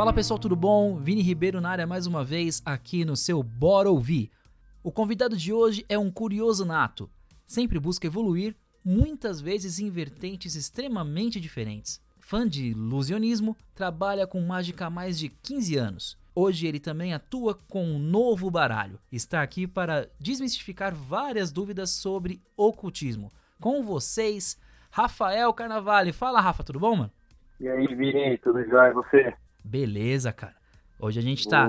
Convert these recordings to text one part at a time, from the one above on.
Fala pessoal, tudo bom? Vini Ribeiro na área mais uma vez aqui no seu Bora Ouvir. O convidado de hoje é um curioso nato. Sempre busca evoluir, muitas vezes em vertentes extremamente diferentes. Fã de ilusionismo, trabalha com mágica há mais de 15 anos. Hoje ele também atua com um novo baralho. Está aqui para desmistificar várias dúvidas sobre ocultismo. Com vocês, Rafael Carnavale. Fala, Rafa, tudo bom, mano? E aí, Vini, tudo jóia? E você? Beleza, cara. Hoje a gente está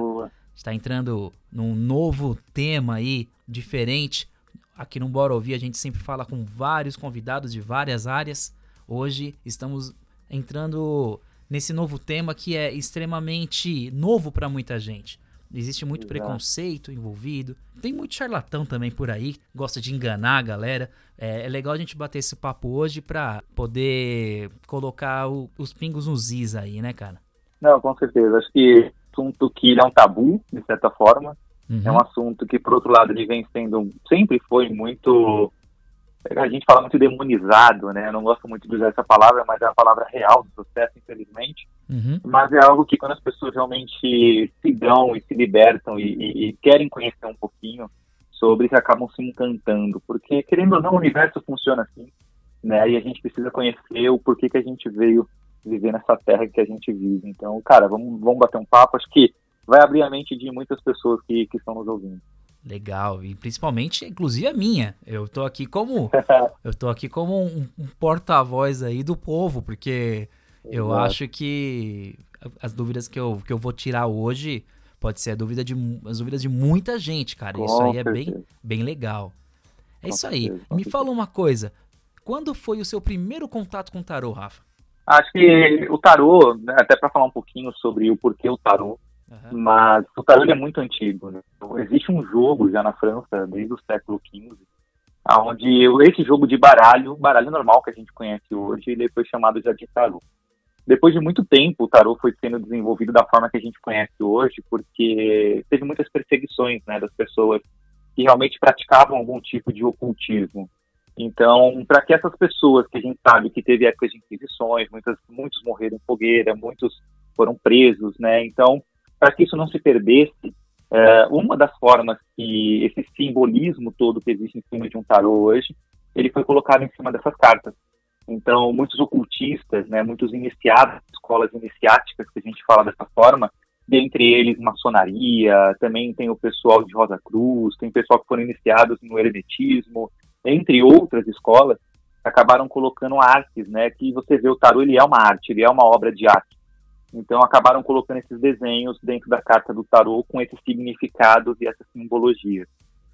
tá entrando num novo tema aí, diferente. Aqui no Bora Ouvir a gente sempre fala com vários convidados de várias áreas. Hoje estamos entrando nesse novo tema que é extremamente novo para muita gente. Existe muito Exato. preconceito envolvido. Tem muito charlatão também por aí, gosta de enganar a galera. É, é legal a gente bater esse papo hoje para poder colocar o, os pingos nos is aí, né, cara? Não, com certeza. Acho que assunto que é um tabu, de certa forma. Uhum. É um assunto que, por outro lado, ele vem sendo, sempre foi muito, a gente fala muito demonizado, né? Eu não gosto muito de usar essa palavra, mas é a palavra real do processo, infelizmente. Uhum. Mas é algo que quando as pessoas realmente se dão e se libertam e, e, e querem conhecer um pouquinho sobre, que acabam se encantando. Porque, querendo ou não, o universo funciona assim, né? E a gente precisa conhecer o porquê que a gente veio viver nessa terra que a gente vive. Então, cara, vamos, vamos bater um papo. Acho que vai abrir a mente de muitas pessoas que, que estão nos ouvindo. Legal, e principalmente, inclusive a minha. Eu tô aqui como eu tô aqui como um, um porta-voz aí do povo, porque eu Exato. acho que as dúvidas que eu, que eu vou tirar hoje pode ser a dúvida de as dúvidas de muita gente, cara. Com isso aí é bem, bem legal. É Com isso aí. Certeza, Me fala uma coisa. Quando foi o seu primeiro contato com o tarô, Rafa? Acho que o tarô, né, até para falar um pouquinho sobre o porquê o tarô, uhum. mas o tarô é muito antigo. Né? Existe um jogo já na França, desde o século XV, onde esse jogo de baralho, baralho normal que a gente conhece hoje, ele foi chamado já de tarô. Depois de muito tempo, o tarô foi sendo desenvolvido da forma que a gente conhece hoje, porque teve muitas perseguições né, das pessoas que realmente praticavam algum tipo de ocultismo. Então, para que essas pessoas que a gente sabe que teve épocas de inquisições, muitas, muitos morreram em fogueira, muitos foram presos, né? Então, para que isso não se perdesse, é, uma das formas que esse simbolismo todo que existe em cima de um tarô hoje, ele foi colocado em cima dessas cartas. Então, muitos ocultistas, né, muitos iniciados, escolas iniciáticas que a gente fala dessa forma, dentre eles maçonaria, também tem o pessoal de Rosa Cruz, tem pessoal que foram iniciados no hermetismo, entre outras escolas, acabaram colocando artes, né? Que você vê o tarô, ele é uma arte, ele é uma obra de arte. Então acabaram colocando esses desenhos dentro da carta do tarô com esses significados e essas simbologias.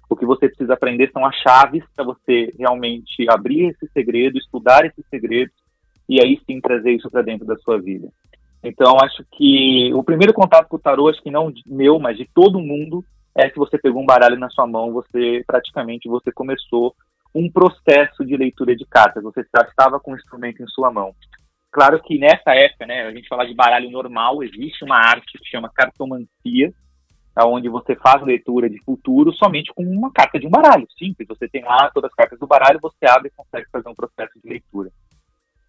O que você precisa aprender são as chaves para você realmente abrir esse segredo, estudar esses segredos e aí sim trazer isso para dentro da sua vida. Então acho que o primeiro contato com o tarô, acho que não meu, mas de todo mundo, é que você pegou um baralho na sua mão, você praticamente você começou um processo de leitura de cartas. Você já estava com o instrumento em sua mão. Claro que nessa época, né, a gente falar de baralho normal, existe uma arte que chama cartomancia, onde você faz leitura de futuro somente com uma carta de um baralho, simples. Você tem lá todas as cartas do baralho, você abre e consegue fazer um processo de leitura.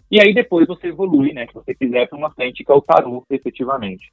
E aí depois você evolui, né, se você quiser, para uma frente que é o tarô, efetivamente.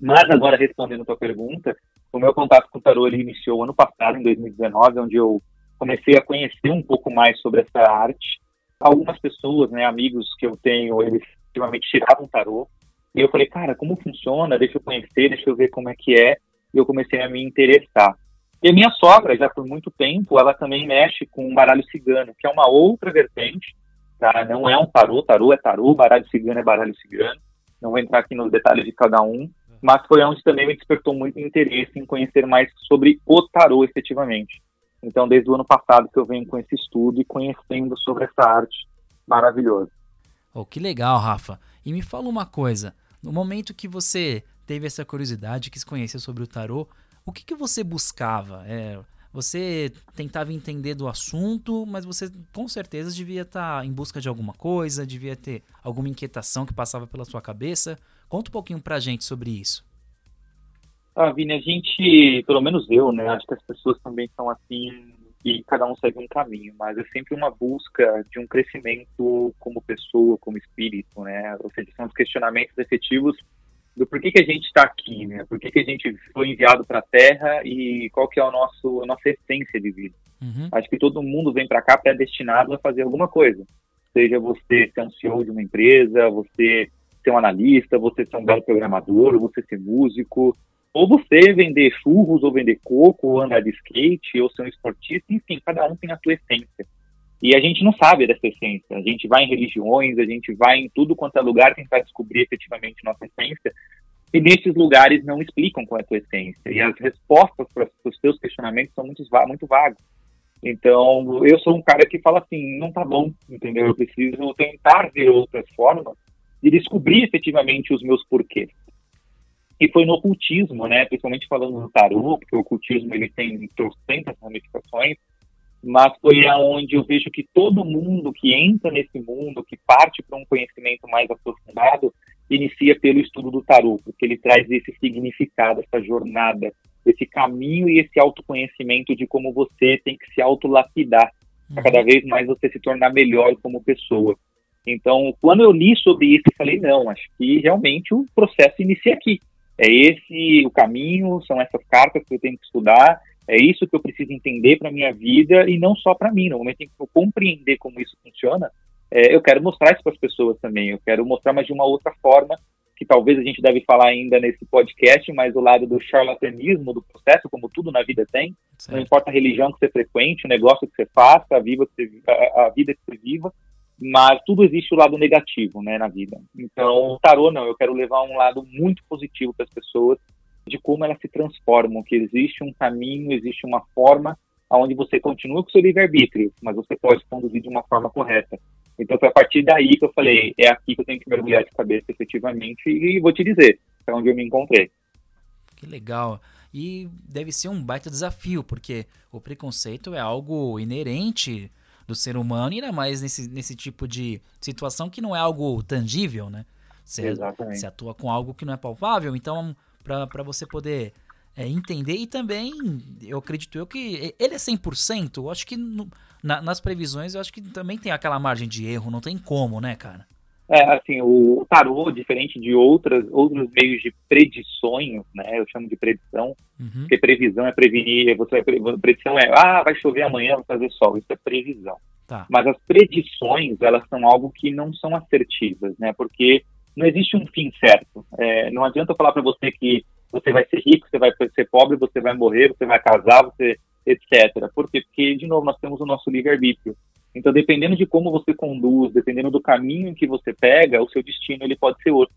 Mas agora, respondendo a tua pergunta, o meu contato com o tarô ele iniciou ano passado, em 2019, onde eu comecei a conhecer um pouco mais sobre essa arte. Algumas pessoas, né, amigos que eu tenho, eles efetivamente tiravam tarô. E eu falei, cara, como funciona? Deixa eu conhecer, deixa eu ver como é que é. E eu comecei a me interessar. E a minha sogra, já por muito tempo, ela também mexe com um baralho cigano, que é uma outra vertente, tá? Não é um tarô, tarô é tarô, baralho cigano é baralho cigano. Não vou entrar aqui nos detalhes de cada um, mas foi onde também me despertou muito interesse em conhecer mais sobre o tarô efetivamente. Então, desde o ano passado que eu venho com esse estudo e conhecendo sobre essa arte maravilhosa. Oh, que legal, Rafa. E me fala uma coisa. No momento que você teve essa curiosidade, quis conhecer sobre o tarô, o que, que você buscava? É, você tentava entender do assunto, mas você com certeza devia estar em busca de alguma coisa, devia ter alguma inquietação que passava pela sua cabeça. Conta um pouquinho pra gente sobre isso. Ah, Vini, a gente, pelo menos eu, né, acho que as pessoas também são assim e cada um segue um caminho, mas é sempre uma busca de um crescimento como pessoa, como espírito, né? Ou seja, são os questionamentos efetivos do porquê que a gente está aqui, né? Por que, que a gente foi enviado para a Terra e qual que é o nosso, a nossa essência de vida. Uhum. Acho que todo mundo vem para cá predestinado a fazer alguma coisa. Seja você ser um CEO de uma empresa, você ser um analista, você ser um belo programador, você ser músico, ou você vender churros, ou vender coco, ou andar de skate, ou ser um esportista, enfim, cada um tem a sua essência. E a gente não sabe dessa essência. A gente vai em religiões, a gente vai em tudo quanto é lugar tentar descobrir efetivamente nossa essência. E nesses lugares não explicam qual é a tua essência. E as respostas para os teus questionamentos são muito, muito vagos. Então, eu sou um cara que fala assim, não tá bom, entendeu? Eu preciso tentar ver outras formas de descobrir efetivamente os meus porquês. E foi no ocultismo, né? Principalmente falando do tarô, porque o ocultismo ele tem trocentas ramificações, mas foi aonde eu vejo que todo mundo que entra nesse mundo, que parte para um conhecimento mais aprofundado, inicia pelo estudo do tarô, porque ele traz esse significado, essa jornada, esse caminho e esse autoconhecimento de como você tem que se autolapidar para cada uhum. vez mais você se tornar melhor como pessoa. Então, quando eu li sobre isso, eu falei, não, acho que realmente o processo inicia aqui. É esse o caminho, são essas cartas que eu tenho que estudar, é isso que eu preciso entender para minha vida e não só para mim. No momento em que eu compreender como isso funciona, é, eu quero mostrar isso para as pessoas também. Eu quero mostrar, mas de uma outra forma, que talvez a gente deve falar ainda nesse podcast, mas o lado do charlatanismo do processo, como tudo na vida tem. Certo. Não importa a religião que você frequente, o negócio que você faça, a, viva que você, a, a vida que você viva, mas tudo existe o lado negativo, né, na vida. Então, o tarô não, eu quero levar um lado muito positivo para as pessoas de como elas se transformam, que existe um caminho, existe uma forma onde você continua com seu livre-arbítrio, mas você pode conduzir de uma forma correta. Então foi a partir daí que eu falei, é aqui que eu tenho que mergulhar de cabeça efetivamente e vou te dizer, é onde eu me encontrei. Que legal. E deve ser um baita desafio, porque o preconceito é algo inerente do ser humano, e ainda mais nesse, nesse tipo de situação que não é algo tangível, né? Você, você atua com algo que não é palpável, então para você poder é, entender. E também, eu acredito eu que ele é 100%. Eu acho que no, na, nas previsões, eu acho que também tem aquela margem de erro. Não tem como, né, cara? É, assim, o tarô, diferente de outras, outros meios de predições, né? Eu chamo de predição, uhum. porque previsão é prevenir, você vai, predição é, ah, vai chover amanhã, vai fazer sol, isso é previsão. Tá. Mas as predições, elas são algo que não são assertivas, né? Porque não existe um fim certo. É, não adianta eu falar para você que você vai ser rico, você vai ser pobre, você vai morrer, você vai casar, você etc. Por quê? Porque, de novo, nós temos o nosso livre-arbítrio. Então, dependendo de como você conduz, dependendo do caminho que você pega, o seu destino ele pode ser outro.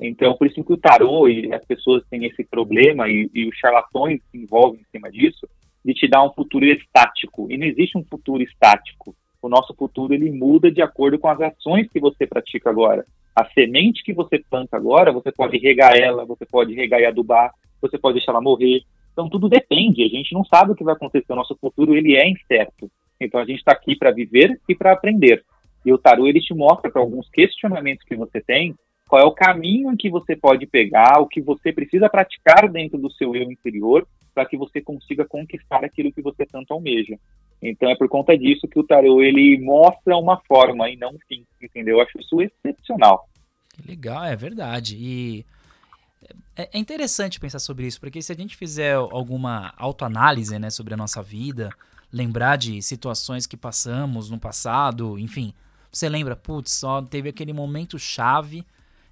Então, por isso que o tarô e as pessoas têm esse problema e, e os charlatões se envolvem em cima disso, de te dar um futuro estático. E não existe um futuro estático. O nosso futuro ele muda de acordo com as ações que você pratica agora. A semente que você planta agora, você pode regar ela, você pode regar e adubar, você pode deixar ela morrer. Então tudo depende, a gente não sabe o que vai acontecer, o nosso futuro ele é incerto. Então a gente está aqui para viver e para aprender. E o tarô ele te mostra para alguns questionamentos que você tem, qual é o caminho que você pode pegar, o que você precisa praticar dentro do seu eu interior para que você consiga conquistar aquilo que você tanto almeja. Então é por conta disso que o tarô ele mostra uma forma e não um fim, entendeu? Eu acho isso excepcional. Legal, é verdade. E é, é interessante pensar sobre isso, porque se a gente fizer alguma autoanálise, né, sobre a nossa vida, lembrar de situações que passamos no passado, enfim, você lembra, putz, só teve aquele momento chave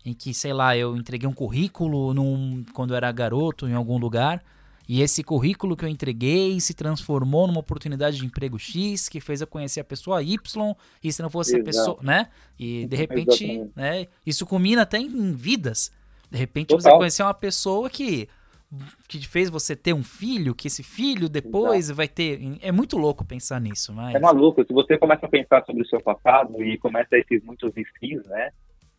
em que, sei lá, eu entreguei um currículo num, quando eu era garoto em algum lugar e esse currículo que eu entreguei se transformou numa oportunidade de emprego X, que fez eu conhecer a pessoa Y, e se não fosse Exato. a pessoa, né? E de repente, né, isso culmina até em vidas. De repente Total. você conheceu uma pessoa que que fez você ter um filho, que esse filho depois Exato. vai ter. É muito louco pensar nisso, mas. É maluco. Se você começa a pensar sobre o seu passado e começa a esses muitos skills, né?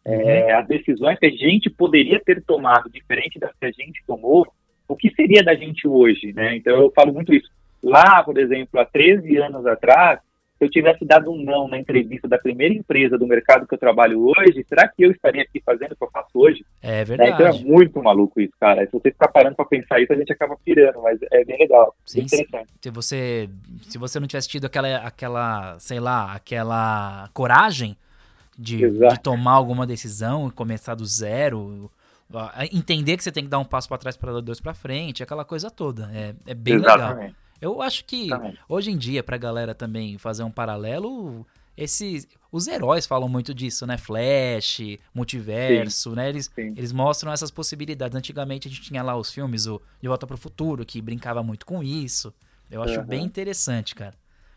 Uhum. É, as decisões que a gente poderia ter tomado diferente das que a gente tomou, o que seria da gente hoje, né? Então eu falo muito isso. Lá, por exemplo, há 13 anos atrás, se eu tivesse dado um não na entrevista da primeira empresa do mercado que eu trabalho hoje, será que eu estaria aqui fazendo o que eu faço hoje? É verdade. É, então é muito maluco isso, cara. Se você ficar parando para pensar isso, a gente acaba pirando, mas é bem legal. Sim, interessante. Se você, se você não tivesse tido aquela, aquela, sei lá, aquela coragem de, de tomar alguma decisão e começar do zero, Entender que você tem que dar um passo para trás para dar dois para frente, aquela coisa toda. É, é bem Exatamente. legal. Eu acho que Exatamente. hoje em dia, pra galera também fazer um paralelo, esses, os heróis falam muito disso, né? Flash, multiverso, sim, né? Eles, eles mostram essas possibilidades. Antigamente a gente tinha lá os filmes, o De Volta para o Futuro, que brincava muito com isso. Eu acho uhum. bem interessante, cara.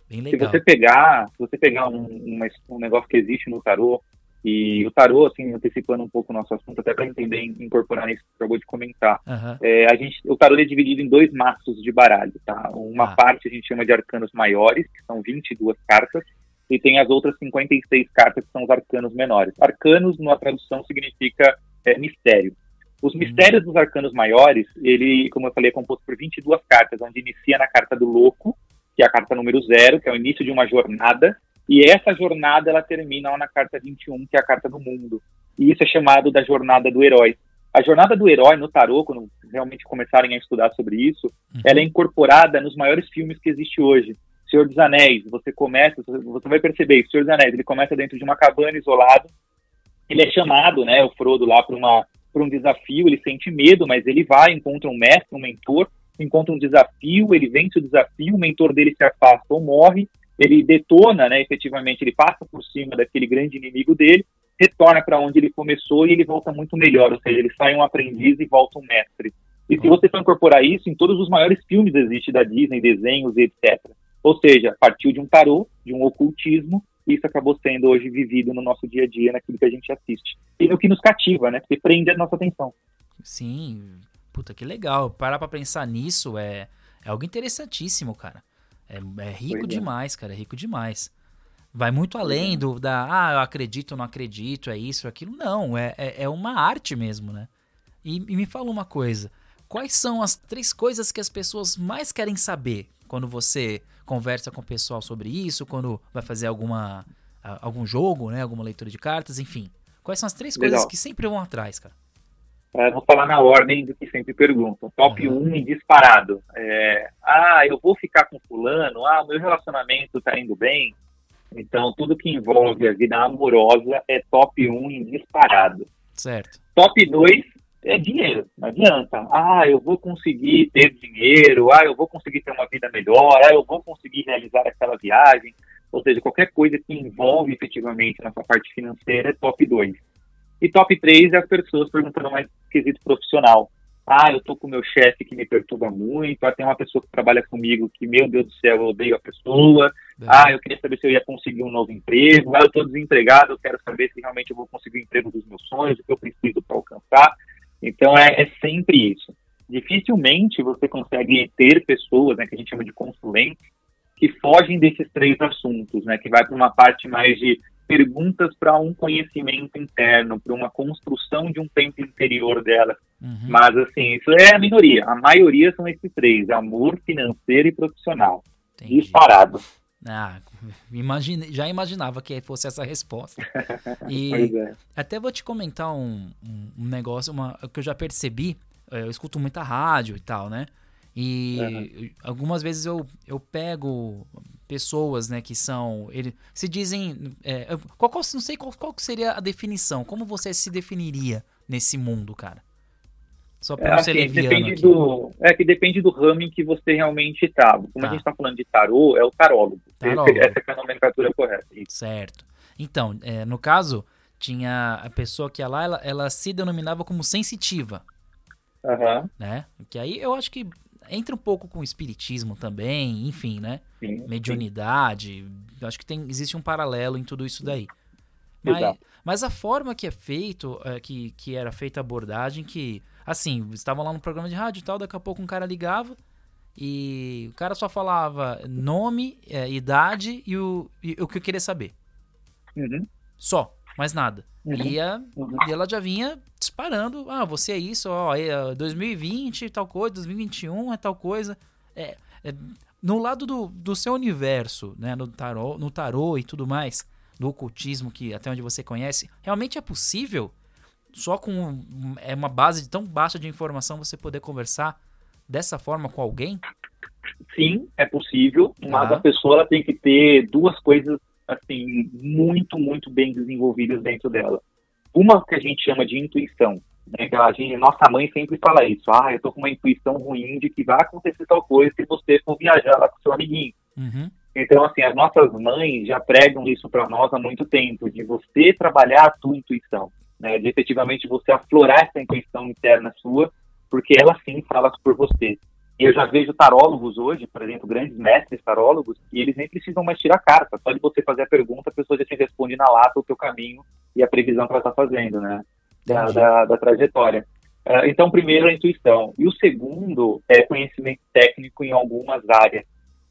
Bem legal. Se você pegar, se você pegar um, uma, um negócio que existe no tarô, e o tarô, assim, antecipando um pouco o nosso assunto, até para entender e incorporar nisso que você acabou de comentar, uhum. é, a gente, o tarô é dividido em dois maços de baralho, tá? Uma ah. parte a gente chama de arcanos maiores, que são 22 cartas, e tem as outras 56 cartas que são os arcanos menores. Arcanos, numa tradução, significa é, mistério. Os uhum. mistérios dos arcanos maiores, ele, como eu falei, é composto por 22 cartas, onde inicia na carta do louco, que é a carta número zero, que é o início de uma jornada, e essa jornada ela termina lá na carta 21, que é a carta do mundo. E isso é chamado da jornada do herói. A jornada do herói no tarô, quando realmente começarem a estudar sobre isso, uhum. ela é incorporada nos maiores filmes que existe hoje. Senhor dos Anéis, você começa, você vai perceber, Senhor dos Anéis, ele começa dentro de uma cabana isolado, ele é chamado, né, o Frodo lá para uma para um desafio, ele sente medo, mas ele vai, encontra um mestre, um mentor, encontra um desafio, ele vence o desafio, o mentor dele se afasta ou morre, ele detona, né, efetivamente, ele passa por cima daquele grande inimigo dele, retorna para onde ele começou e ele volta muito melhor, ou seja, ele sai um aprendiz e volta um mestre. E se você for incorporar isso, em todos os maiores filmes existe da Disney, desenhos e etc. Ou seja, partiu de um tarô, de um ocultismo, e isso acabou sendo hoje vivido no nosso dia a dia, naquilo que a gente assiste. E no que nos cativa, né? Porque prende a nossa atenção. Sim, puta que legal. Parar pra pensar nisso é, é algo interessantíssimo, cara. É, é rico é. demais, cara. É rico demais. Vai muito além é. do da, ah, eu acredito ou não acredito, é isso, é aquilo. Não, é, é, é uma arte mesmo, né? E, e me fala uma coisa. Quais são as três coisas que as pessoas mais querem saber quando você conversa com o pessoal sobre isso, quando vai fazer alguma algum jogo, né, alguma leitura de cartas, enfim. Quais são as três Legal. coisas que sempre vão atrás, cara? É, vou falar na ordem do que sempre perguntam. Top 1 uhum. um, disparado. É, ah, eu vou ficar com fulano. Ah, meu relacionamento tá indo bem. Então, tudo que envolve a vida amorosa é top 1 em disparado. Certo. Top 2 é dinheiro, não adianta. Ah, eu vou conseguir ter dinheiro, ah, eu vou conseguir ter uma vida melhor, ah, eu vou conseguir realizar aquela viagem. Ou seja, qualquer coisa que envolve efetivamente nessa parte financeira é top 2. E top 3 é as pessoas perguntando mais quesito profissional. Ah, eu tô com meu chefe que me perturba muito. Ah, tem uma pessoa que trabalha comigo que, meu Deus do céu, eu odeio a pessoa. É. Ah, eu queria saber se eu ia conseguir um novo emprego. Ah, eu tô desempregado, eu quero saber se realmente eu vou conseguir o emprego dos meus sonhos, o que eu preciso para alcançar. Então é, é, sempre isso. Dificilmente você consegue ter pessoas, né, que a gente chama de consulentes, que fogem desses três assuntos, né, que vai para uma parte mais de perguntas para um conhecimento interno, para uma construção de um tempo interior dela. Uhum. Mas assim, isso é a minoria. A maioria são esses três: amor, financeiro e profissional. Entendi. Disparado. Ah, imagine, já imaginava que fosse essa resposta. E é. até vou te comentar um, um, negócio uma, que eu já percebi. É, eu escuto muita rádio e tal, né? E uhum. algumas vezes eu, eu pego pessoas, né, que são. Ele, se dizem. É, qual, qual, não sei qual, qual seria a definição. Como você se definiria nesse mundo, cara? Só para é, ser assim, depende aqui. do É que depende do ramo em que você realmente está. Como tá. a gente está falando de tarô, é o tarólogo. tarólogo. Essa é a nomenclatura correta. Isso. Certo. Então, é, no caso, tinha a pessoa que ia lá, ela, ela se denominava como sensitiva. Uhum. Né? Que aí eu acho que entra um pouco com o espiritismo também, enfim, né? Sim, Mediunidade. Sim. Acho que tem, existe um paralelo em tudo isso daí. Mas, mas a forma que é feito, é, que, que era feita a abordagem, que Assim, estavam lá no programa de rádio e tal, daqui a pouco um cara ligava e o cara só falava nome, é, idade e o, e o que eu queria saber. Uhum. Só, mais nada. Uhum. E, a, uhum. e ela já vinha disparando. Ah, você é isso, ó, é 2020 tal coisa, 2021 é tal coisa. É, é, no lado do, do seu universo, né, no tarô, no tarô e tudo mais, do ocultismo que até onde você conhece, realmente é possível só com é uma base tão baixa de informação você poder conversar dessa forma com alguém? Sim, é possível, mas a pessoa tem que ter duas coisas assim muito, muito bem desenvolvidas dentro dela. Uma que a gente chama de intuição. Né? Que a gente, nossa mãe sempre fala isso. Ah, eu tô com uma intuição ruim de que vai acontecer tal coisa se você for viajar lá com seu amiguinho. Uhum. Então, assim, as nossas mães já pregam isso para nós há muito tempo, de você trabalhar a sua intuição, né? De efetivamente você aflorar essa intuição interna sua, porque ela sim fala por você. E eu já vejo tarólogos hoje, por exemplo, grandes mestres tarólogos, e eles nem precisam mais tirar carta. Só de você fazer a pergunta, a pessoa já te responde na lata o teu caminho e a previsão que ela está fazendo, né? Da, da, da trajetória. Uh, então, primeiro, a intuição. E o segundo é conhecimento técnico em algumas áreas.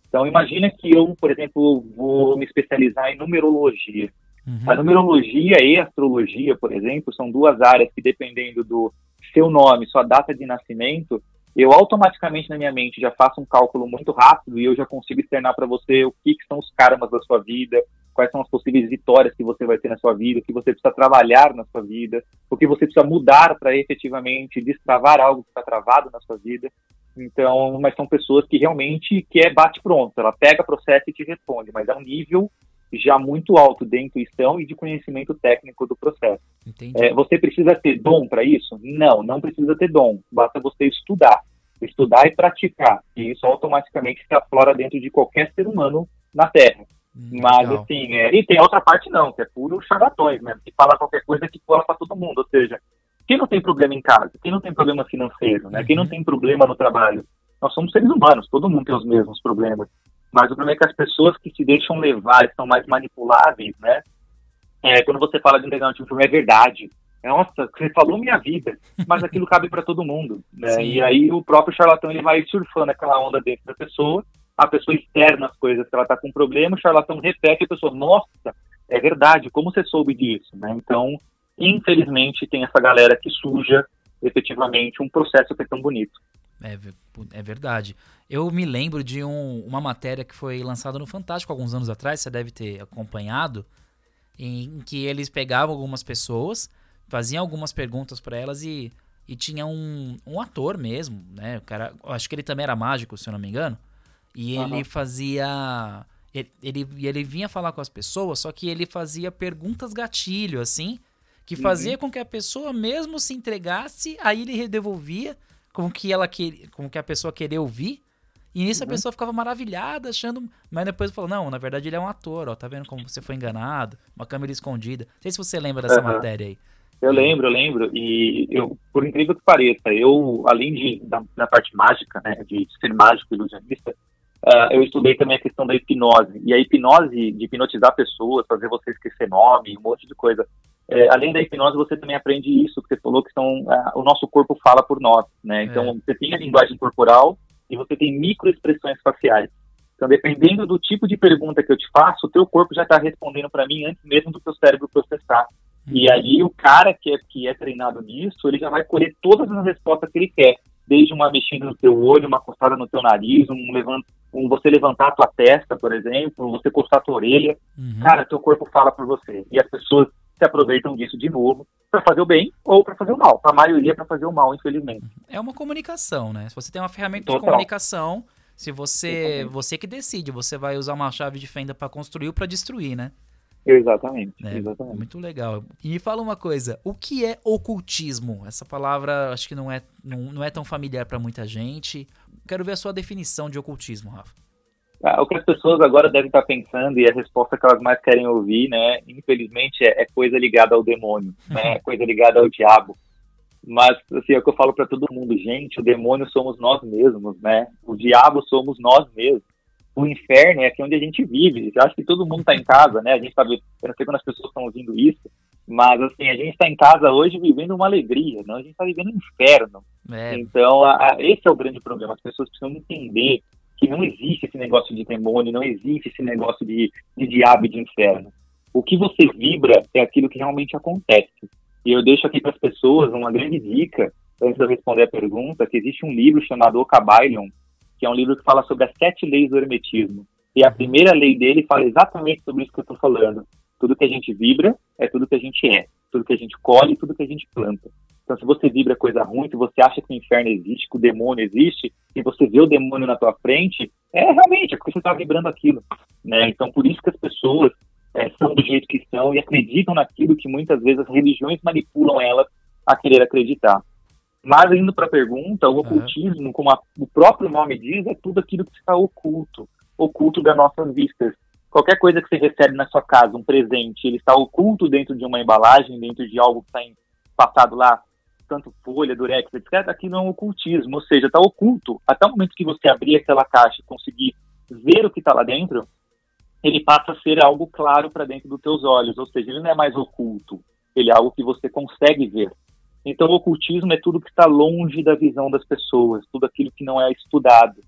Então, imagina que eu, por exemplo, vou me especializar em numerologia. Uhum. A numerologia e a astrologia, por exemplo, são duas áreas que, dependendo do seu nome, sua data de nascimento, eu automaticamente na minha mente já faço um cálculo muito rápido e eu já consigo externar para você o que, que, são os karmas da sua vida, quais são as possíveis vitórias que você vai ter na sua vida, o que você precisa trabalhar na sua vida, o que você precisa mudar para efetivamente destravar algo que está travado na sua vida. Então, mas são pessoas que realmente que é bate pronto, ela pega, processa e te responde, mas é um nível já muito alto de intuição e de conhecimento técnico do processo. É, você precisa ter dom para isso? Não, não precisa ter dom. Basta você estudar. Estudar e praticar. E isso automaticamente se aflora dentro de qualquer ser humano na Terra. Hum, Mas, legal. assim, é, e tem outra parte não, que é puro charlatões, né? Que fala qualquer coisa que cola para todo mundo. Ou seja, quem não tem problema em casa? Quem não tem problema financeiro? Né? Uhum. Quem não tem problema no trabalho? Nós somos seres humanos, todo mundo tem os mesmos problemas. Mas o problema é que as pessoas que se deixam levar são mais manipuláveis, né? É, quando você fala de entregar um tipo é verdade. Nossa, você falou minha vida, mas aquilo cabe para todo mundo, né? E aí o próprio charlatão ele vai surfando aquela onda dentro da pessoa, a pessoa externa as coisas que ela está com problema, o charlatão repete e a pessoa, nossa, é verdade, como você soube disso, né? Então, infelizmente, tem essa galera que suja efetivamente um processo que é tão bonito. É, é verdade. Eu me lembro de um, uma matéria que foi lançada no Fantástico alguns anos atrás, você deve ter acompanhado, em que eles pegavam algumas pessoas, faziam algumas perguntas para elas e, e tinha um, um ator mesmo, né? O cara, acho que ele também era mágico, se eu não me engano. E uhum. ele fazia. Ele, ele, ele vinha falar com as pessoas, só que ele fazia perguntas gatilho, assim, que fazia uhum. com que a pessoa mesmo se entregasse, aí ele devolvia com que ela que, com que a pessoa queria ouvir. E nisso uhum. a pessoa ficava maravilhada, achando. Mas depois falou: não, na verdade ele é um ator, ó. Tá vendo como você foi enganado? Uma câmera escondida. Não sei se você lembra dessa uhum. matéria aí. Eu lembro, eu lembro. E eu, por incrível que pareça, eu, além de, da, da parte mágica, né, de ser mágico ilusionista, uh, eu estudei também a questão da hipnose. E a hipnose de hipnotizar pessoas, fazer você esquecer nome, um monte de coisa. É, além da hipnose, você também aprende isso que você falou, que são, uh, o nosso corpo fala por nós, né? Então, é. você tem a linguagem corporal e você tem microexpressões faciais. Então, dependendo do tipo de pergunta que eu te faço, o teu corpo já está respondendo para mim antes mesmo do teu cérebro processar. E uhum. aí, o cara que é, que é treinado nisso, ele já vai colher todas as respostas que ele quer. Desde uma mexida no teu olho, uma coçada no teu nariz, um, levant, um você levantar a tua testa, por exemplo, você coçar a tua orelha. Uhum. Cara, teu corpo fala por você. E as pessoas se aproveitam disso de novo para fazer o bem ou para fazer o mal. A maioria é para fazer o mal, infelizmente. É uma comunicação, né? Se você tem uma ferramenta Total. de comunicação, se você você que decide, você vai usar uma chave de fenda para construir ou para destruir, né? Exatamente, é, exatamente. Muito legal. E me fala uma coisa, o que é ocultismo? Essa palavra acho que não é, não, não é tão familiar para muita gente. Quero ver a sua definição de ocultismo, Rafa. Ah, o que as pessoas agora devem estar pensando e a resposta que elas mais querem ouvir, né, infelizmente, é, é coisa ligada ao demônio, né, é coisa ligada ao diabo. Mas, assim, é o que eu falo para todo mundo, gente, o demônio somos nós mesmos, né, o diabo somos nós mesmos. O inferno é aqui onde a gente vive. Eu acho que todo mundo está em casa, né? A gente sabe, eu não sei quando as pessoas estão ouvindo isso, mas assim, a gente está em casa hoje vivendo uma alegria, não? A gente está vivendo um inferno. É. Então, a, a, esse é o grande problema. As pessoas precisam entender que não existe esse negócio de demônio, não existe esse negócio de, de diabo e de inferno. O que você vibra é aquilo que realmente acontece. E eu deixo aqui para as pessoas uma grande dica, antes de eu responder a pergunta, que existe um livro chamado Ocabailion, que é um livro que fala sobre as sete leis do hermetismo. E a primeira lei dele fala exatamente sobre isso que eu estou falando. Tudo que a gente vibra é tudo que a gente é. Tudo que a gente colhe, tudo que a gente planta. Então, se você vibra coisa ruim, se você acha que o inferno existe, que o demônio existe, e você vê o demônio na tua frente, é realmente, é porque você está vibrando aquilo. Né? Então, por isso que as pessoas é, são do jeito que são e acreditam naquilo que muitas vezes as religiões manipulam elas a querer acreditar. Mas indo para a pergunta, o ocultismo, uhum. como a, o próprio nome diz, é tudo aquilo que está oculto, oculto das nossas vistas. Qualquer coisa que você recebe na sua casa, um presente, ele está oculto dentro de uma embalagem, dentro de algo que está passado lá, tanto folha, durex, etc. Aquilo é um ocultismo, ou seja, está oculto. Até o momento que você abrir aquela caixa e conseguir ver o que está lá dentro, ele passa a ser algo claro para dentro dos teus olhos, ou seja, ele não é mais oculto, ele é algo que você consegue ver. Então, o ocultismo é tudo que está longe da visão das pessoas, tudo aquilo que não é estudado.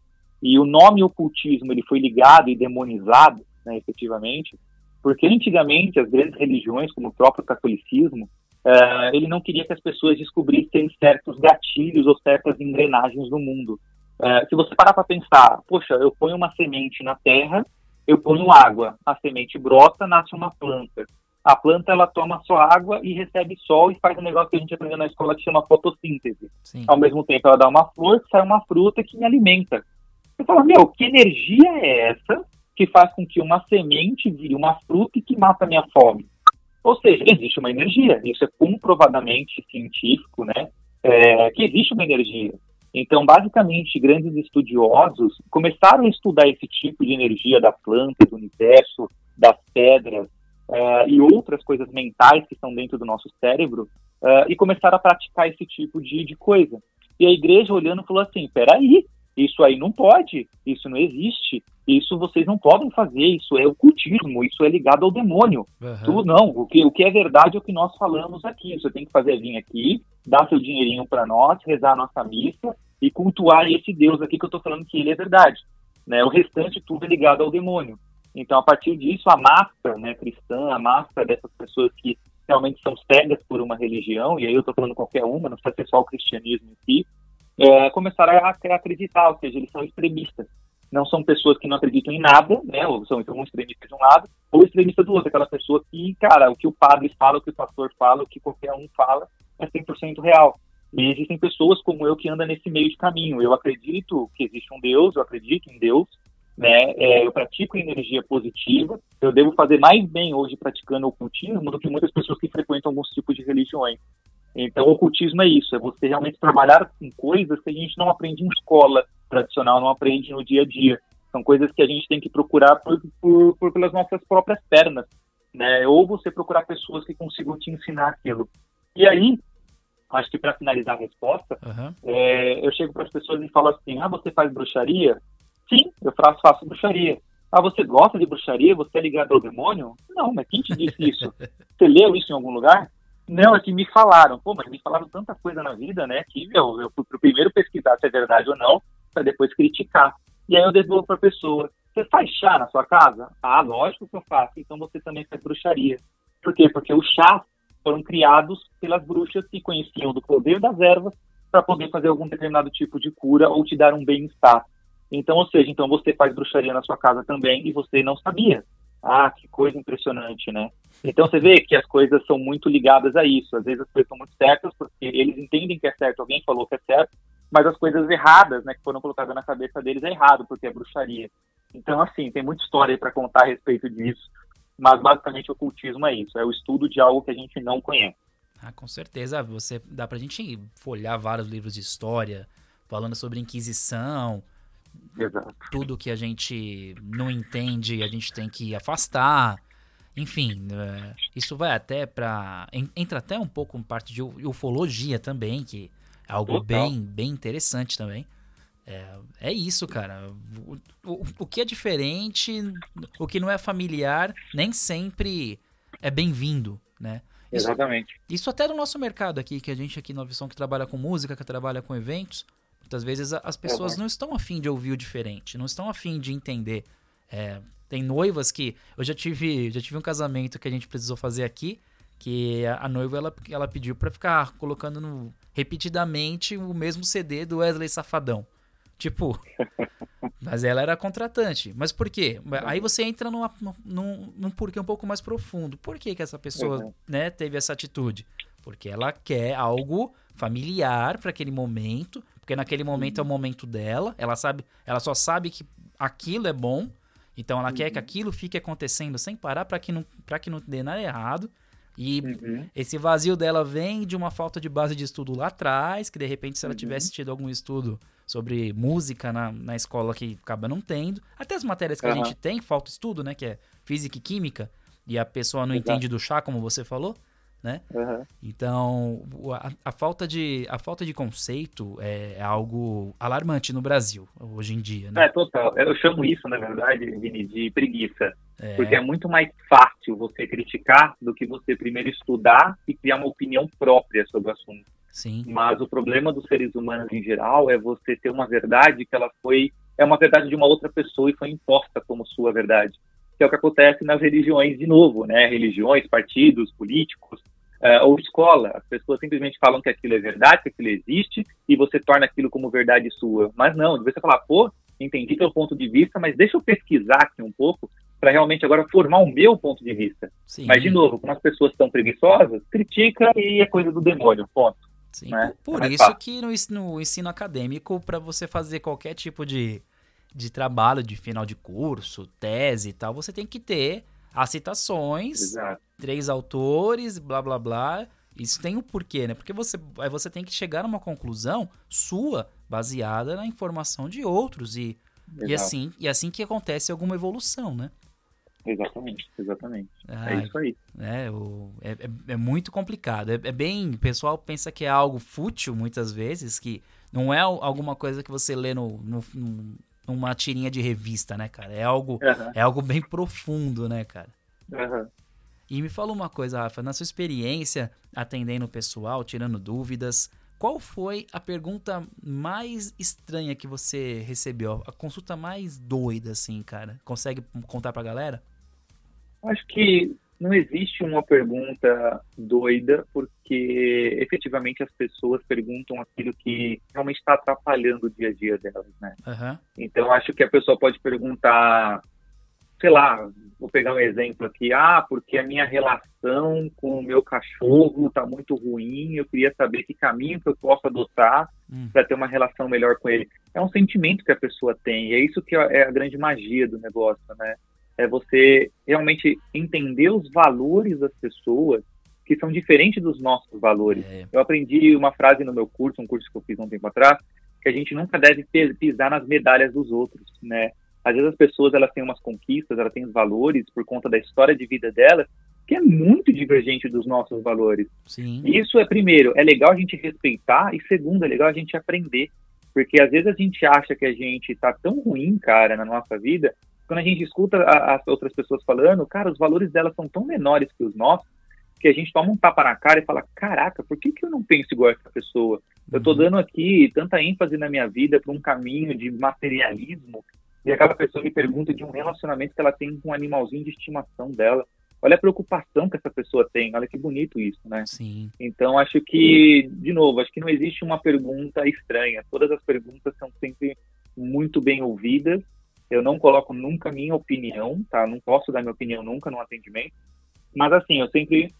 E o nome ocultismo ele foi ligado e demonizado, né, efetivamente, porque antigamente as grandes religiões, como o próprio catolicismo, uh, ele não queria que as pessoas descobrissem certos gatilhos ou certas engrenagens no mundo. Uh, se você parar para pensar, poxa, eu ponho uma semente na terra, eu ponho água, a semente brota, nasce uma planta a planta ela toma só água e recebe sol e faz um negócio que a gente aprendeu na escola que chama fotossíntese. Sim. Ao mesmo tempo, ela dá uma flor, sai uma fruta que me alimenta. Você fala, meu, que energia é essa que faz com que uma semente vire uma fruta e que mata a minha fome? Ou seja, existe uma energia, isso é comprovadamente científico, né? É, que existe uma energia. Então, basicamente, grandes estudiosos começaram a estudar esse tipo de energia da planta, do universo, das pedras, uh, e outras coisas mentais que estão dentro do nosso cérebro uh, e começaram a praticar esse tipo de, de coisa. E a igreja olhando falou assim: peraí, isso aí não pode, isso não existe, isso vocês não podem fazer, isso é ocultismo, isso é ligado ao demônio. Uhum. Tu, não, o que, o que é verdade é o que nós falamos aqui. Você tem que fazer vir aqui, dar seu dinheirinho para nós, rezar a nossa missa e cultuar esse Deus aqui que eu estou falando que ele é verdade. Né? O restante tudo é ligado ao demônio. Então, a partir disso, a massa né, cristã, a massa dessas pessoas que realmente são cegas por uma religião, e aí eu estou falando qualquer uma, não precisa ser só o cristianismo em si, é, começaram a, a acreditar, ou seja, eles são extremistas. Não são pessoas que não acreditam em nada, né? Ou são então, um extremista de um lado, ou extremista do outro. Aquela pessoa que, cara, o que o padre fala, o que o pastor fala, o que qualquer um fala é 100% real. E existem pessoas como eu que andam nesse meio de caminho. Eu acredito que existe um Deus, eu acredito em Deus, né? É, eu pratico energia positiva. Eu devo fazer mais bem hoje praticando ocultismo do que muitas pessoas que frequentam alguns tipos de religiões. Então, o ocultismo é isso: é você realmente trabalhar com coisas que a gente não aprende em escola tradicional, não aprende no dia a dia. São coisas que a gente tem que procurar por, por, por pelas nossas próprias pernas, né? Ou você procurar pessoas que consigam te ensinar aquilo. E aí, acho que para finalizar a resposta, uhum. é, eu chego para as pessoas e falo assim: ah, você faz bruxaria? Sim, eu faço, faço bruxaria. Ah, você gosta de bruxaria? Você é ligado ao demônio? Não, mas quem te disse isso? Você leu isso em algum lugar? Não, é que me falaram. Pô, mas me falaram tanta coisa na vida, né? Que eu, eu fui pro primeiro pesquisar se é verdade ou não, para depois criticar. E aí eu devolvo para a pessoa. Você faz chá na sua casa? Ah, lógico que eu faço. Então você também faz bruxaria. Por quê? Porque os chás foram criados pelas bruxas que conheciam do poder das ervas para poder fazer algum determinado tipo de cura ou te dar um bem-estar. Então, ou seja, então você faz bruxaria na sua casa também e você não sabia. Ah, que coisa impressionante, né? Então você vê que as coisas são muito ligadas a isso. Às vezes as coisas são muito certas porque eles entendem que é certo, alguém falou que é certo, mas as coisas erradas, né, que foram colocadas na cabeça deles é errado porque é bruxaria. Então, assim, tem muita história para contar a respeito disso, mas basicamente o ocultismo é isso, é o estudo de algo que a gente não conhece. Ah, com certeza, você dá pra gente folhar vários livros de história falando sobre Inquisição, Exato. Tudo que a gente não entende, a gente tem que afastar. Enfim, é, isso vai até para entra até um pouco em parte de ufologia também, que é algo bem, bem interessante também. É, é isso, cara. O, o, o, que é diferente, o que não é familiar, nem sempre é bem-vindo, né? Isso, Exatamente. Isso até no nosso mercado aqui, que a gente aqui na Visão que trabalha com música, que trabalha com eventos, Muitas vezes as pessoas uhum. não estão afim de ouvir o diferente, não estão afim de entender. É, tem noivas que. Eu já tive, já tive um casamento que a gente precisou fazer aqui, que a, a noiva ela, ela pediu para ficar colocando no, repetidamente o mesmo CD do Wesley Safadão. Tipo. mas ela era contratante. Mas por quê? Aí você entra numa, num, num porquê um pouco mais profundo. Por que, que essa pessoa uhum. né, teve essa atitude? Porque ela quer algo familiar para aquele momento, porque naquele momento é o uhum. momento dela, ela sabe, ela só sabe que aquilo é bom, então ela uhum. quer que uhum. aquilo fique acontecendo sem parar para que não para que não dê nada errado. E uhum. esse vazio dela vem de uma falta de base de estudo lá atrás, que de repente se ela uhum. tivesse tido algum estudo sobre música na, na escola que acaba não tendo, até as matérias que uhum. a gente tem, falta estudo, né, que é física e química, e a pessoa não Exato. entende do chá, como você falou, né? Uhum. Então, a, a, falta de, a falta de conceito é, é, algo alarmante no Brasil, hoje em dia, né? É, total. Eu chamo isso, na verdade, Vini, de preguiça. É. Porque é muito mais fácil você criticar do que você primeiro estudar e criar uma opinião própria sobre o assunto. Sim. Mas o problema dos seres humanos em geral é você ter uma verdade que ela foi é uma verdade de uma outra pessoa e foi imposta como sua verdade que é o que acontece nas religiões de novo, né? Religiões, partidos, políticos, uh, ou escola. As pessoas simplesmente falam que aquilo é verdade, que aquilo existe, e você torna aquilo como verdade sua. Mas não, você falar, pô, entendi teu ponto de vista, mas deixa eu pesquisar aqui um pouco para realmente agora formar o meu ponto de vista. Sim. Mas, de novo, como as pessoas estão preguiçosas, critica e é coisa do demônio, ponto. Sim, né? por, é isso que no, no ensino acadêmico, para você fazer qualquer tipo de de trabalho de final de curso, tese e tal, você tem que ter as citações, Exato. três autores, blá blá blá. Isso tem um porquê, né? Porque você, aí você tem que chegar a uma conclusão sua, baseada na informação de outros. E, e, assim, e assim que acontece alguma evolução, né? Exatamente, exatamente. Ah, é isso aí. É, o, é, é, é muito complicado. É, é, bem. O pessoal pensa que é algo fútil muitas vezes, que não é alguma coisa que você lê no, no, numa tirinha de revista, né, cara? É algo, uhum. é algo bem profundo, né, cara? Uhum. E me fala uma coisa, Rafa, na sua experiência atendendo o pessoal, tirando dúvidas, qual foi a pergunta mais estranha que você recebeu? A consulta mais doida, assim, cara? Consegue contar pra galera? Acho que não existe uma pergunta doida, porque efetivamente as pessoas perguntam aquilo que realmente está atrapalhando o dia a dia delas, né? Uhum. Então acho que a pessoa pode perguntar, sei lá, vou pegar um exemplo aqui, ah, porque a minha relação com o meu cachorro está muito ruim, eu queria saber que caminho que eu posso adotar uhum. para ter uma relação melhor com ele. É um sentimento que a pessoa tem, e é isso que é a grande magia do negócio, né? É você realmente entender os valores das pessoas que são diferentes dos nossos valores. É. Eu aprendi uma frase no meu curso, um curso que eu fiz um tempo atrás, que a gente nunca deve pisar nas medalhas dos outros, né? Às vezes as pessoas elas têm umas conquistas, elas têm os valores por conta da história de vida delas, que é muito divergente dos nossos valores. Sim. Isso é primeiro, é legal a gente respeitar e segundo, é legal a gente aprender, porque às vezes a gente acha que a gente tá tão ruim, cara, na nossa vida, quando a gente escuta as outras pessoas falando, cara, os valores delas são tão menores que os nossos, que a gente toma um tapa na cara e fala, caraca, por que, que eu não penso igual essa pessoa? Eu tô uhum. dando aqui tanta ênfase na minha vida para um caminho de materialismo, e aquela pessoa me pergunta de um relacionamento que ela tem com um animalzinho de estimação dela. Olha a preocupação que essa pessoa tem, olha que bonito isso, né? Sim. Então, acho que, de novo, acho que não existe uma pergunta estranha. Todas as perguntas são sempre muito bem ouvidas eu não coloco nunca minha opinião, tá? Não posso dar minha opinião nunca no atendimento. Mas assim, eu sempre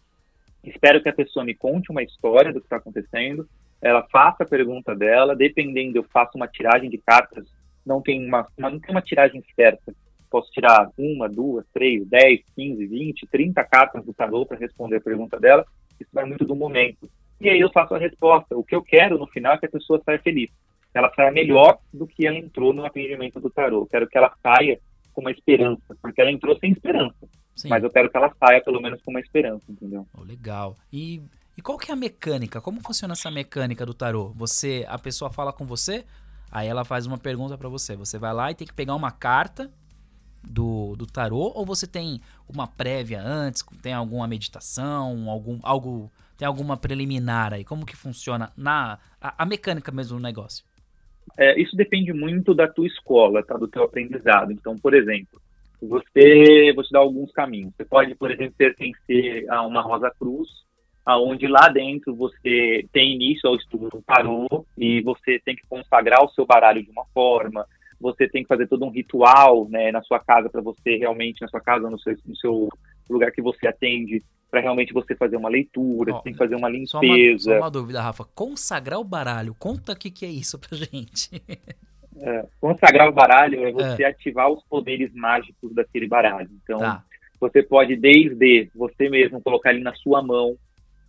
espero que a pessoa me conte uma história do que está acontecendo, ela faça a pergunta dela, dependendo, eu faço uma tiragem de cartas, não tem uma, não tem uma tiragem certa. Posso tirar uma, duas, três, dez, quinze, vinte, trinta cartas do tarô para responder a pergunta dela. Isso vai muito do momento. E aí eu faço a resposta. O que eu quero no final é que a pessoa saia feliz ela saia melhor do que ela entrou no atendimento do tarô. Quero que ela saia com uma esperança, porque ela entrou sem esperança. Sim. Mas eu quero que ela saia pelo menos com uma esperança, entendeu? Oh, legal. E, e qual que é a mecânica? Como funciona essa mecânica do tarô? Você, a pessoa fala com você, aí ela faz uma pergunta para você. Você vai lá e tem que pegar uma carta do, do tarô ou você tem uma prévia antes, tem alguma meditação, algum algo, tem alguma preliminar aí? Como que funciona na a, a mecânica mesmo do negócio? É, isso depende muito da tua escola, tá? Do teu aprendizado. Então, por exemplo, você, vou te dar alguns caminhos. Você pode, por exemplo, pertencer a uma Rosa Cruz, aonde lá dentro você tem início ao estudo do tarô e você tem que consagrar o seu baralho de uma forma, você tem que fazer todo um ritual né, na sua casa para você realmente, na sua casa, no seu, no seu lugar que você atende, para realmente você fazer uma leitura, você tem que fazer uma limpeza. Só uma, só uma, dúvida, Rafa. Consagrar o baralho, conta o que, que é isso pra gente. É, consagrar o baralho é você é. ativar os poderes mágicos daquele baralho. Então, tá. Você pode, desde você mesmo, colocar ele na sua mão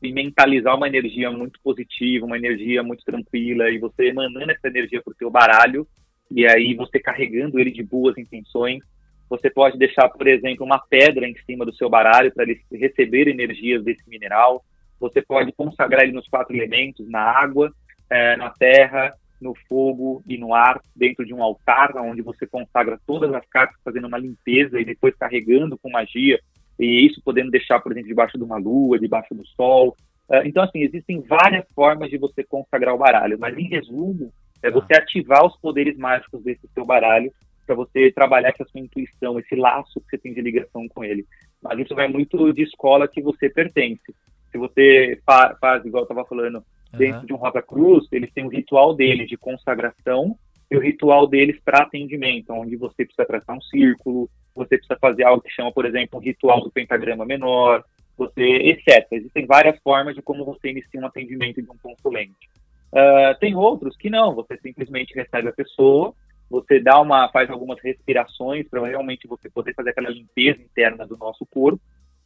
e mentalizar uma energia muito positiva, uma energia muito tranquila, e você emanando essa energia para o seu baralho, e aí você carregando ele de boas intenções. Você pode deixar, por exemplo, uma pedra em cima do seu baralho para ele receber energias desse mineral. Você pode consagrar ele nos quatro elementos, na água, é, na terra, no fogo e no ar, dentro de um altar, onde você consagra todas as cartas, fazendo uma limpeza e depois carregando com magia, e isso podendo deixar, por exemplo, debaixo de uma lua, debaixo do sol. Uh, então, assim, existem várias formas de você consagrar o baralho, mas em resumo, é você ativar os poderes mágicos desse seu baralho para você trabalhar com a sua intuição, esse laço que você tem de ligação com ele. Mas isso vai muito de escola que você pertence. Se você faz, igual eu estava falando, dentro uhum. de um Rosa Cruz, eles têm o ritual deles de consagração e o ritual deles para atendimento, onde você precisa traçar um círculo, você precisa fazer algo que chama, por exemplo, um ritual do pentagrama menor, você, etc. Existem várias formas de como você inicia um atendimento de um consulente. Uh, tem outros que não, você simplesmente recebe a pessoa, você dá uma, faz algumas respirações para realmente você poder fazer aquela limpeza interna do nosso corpo,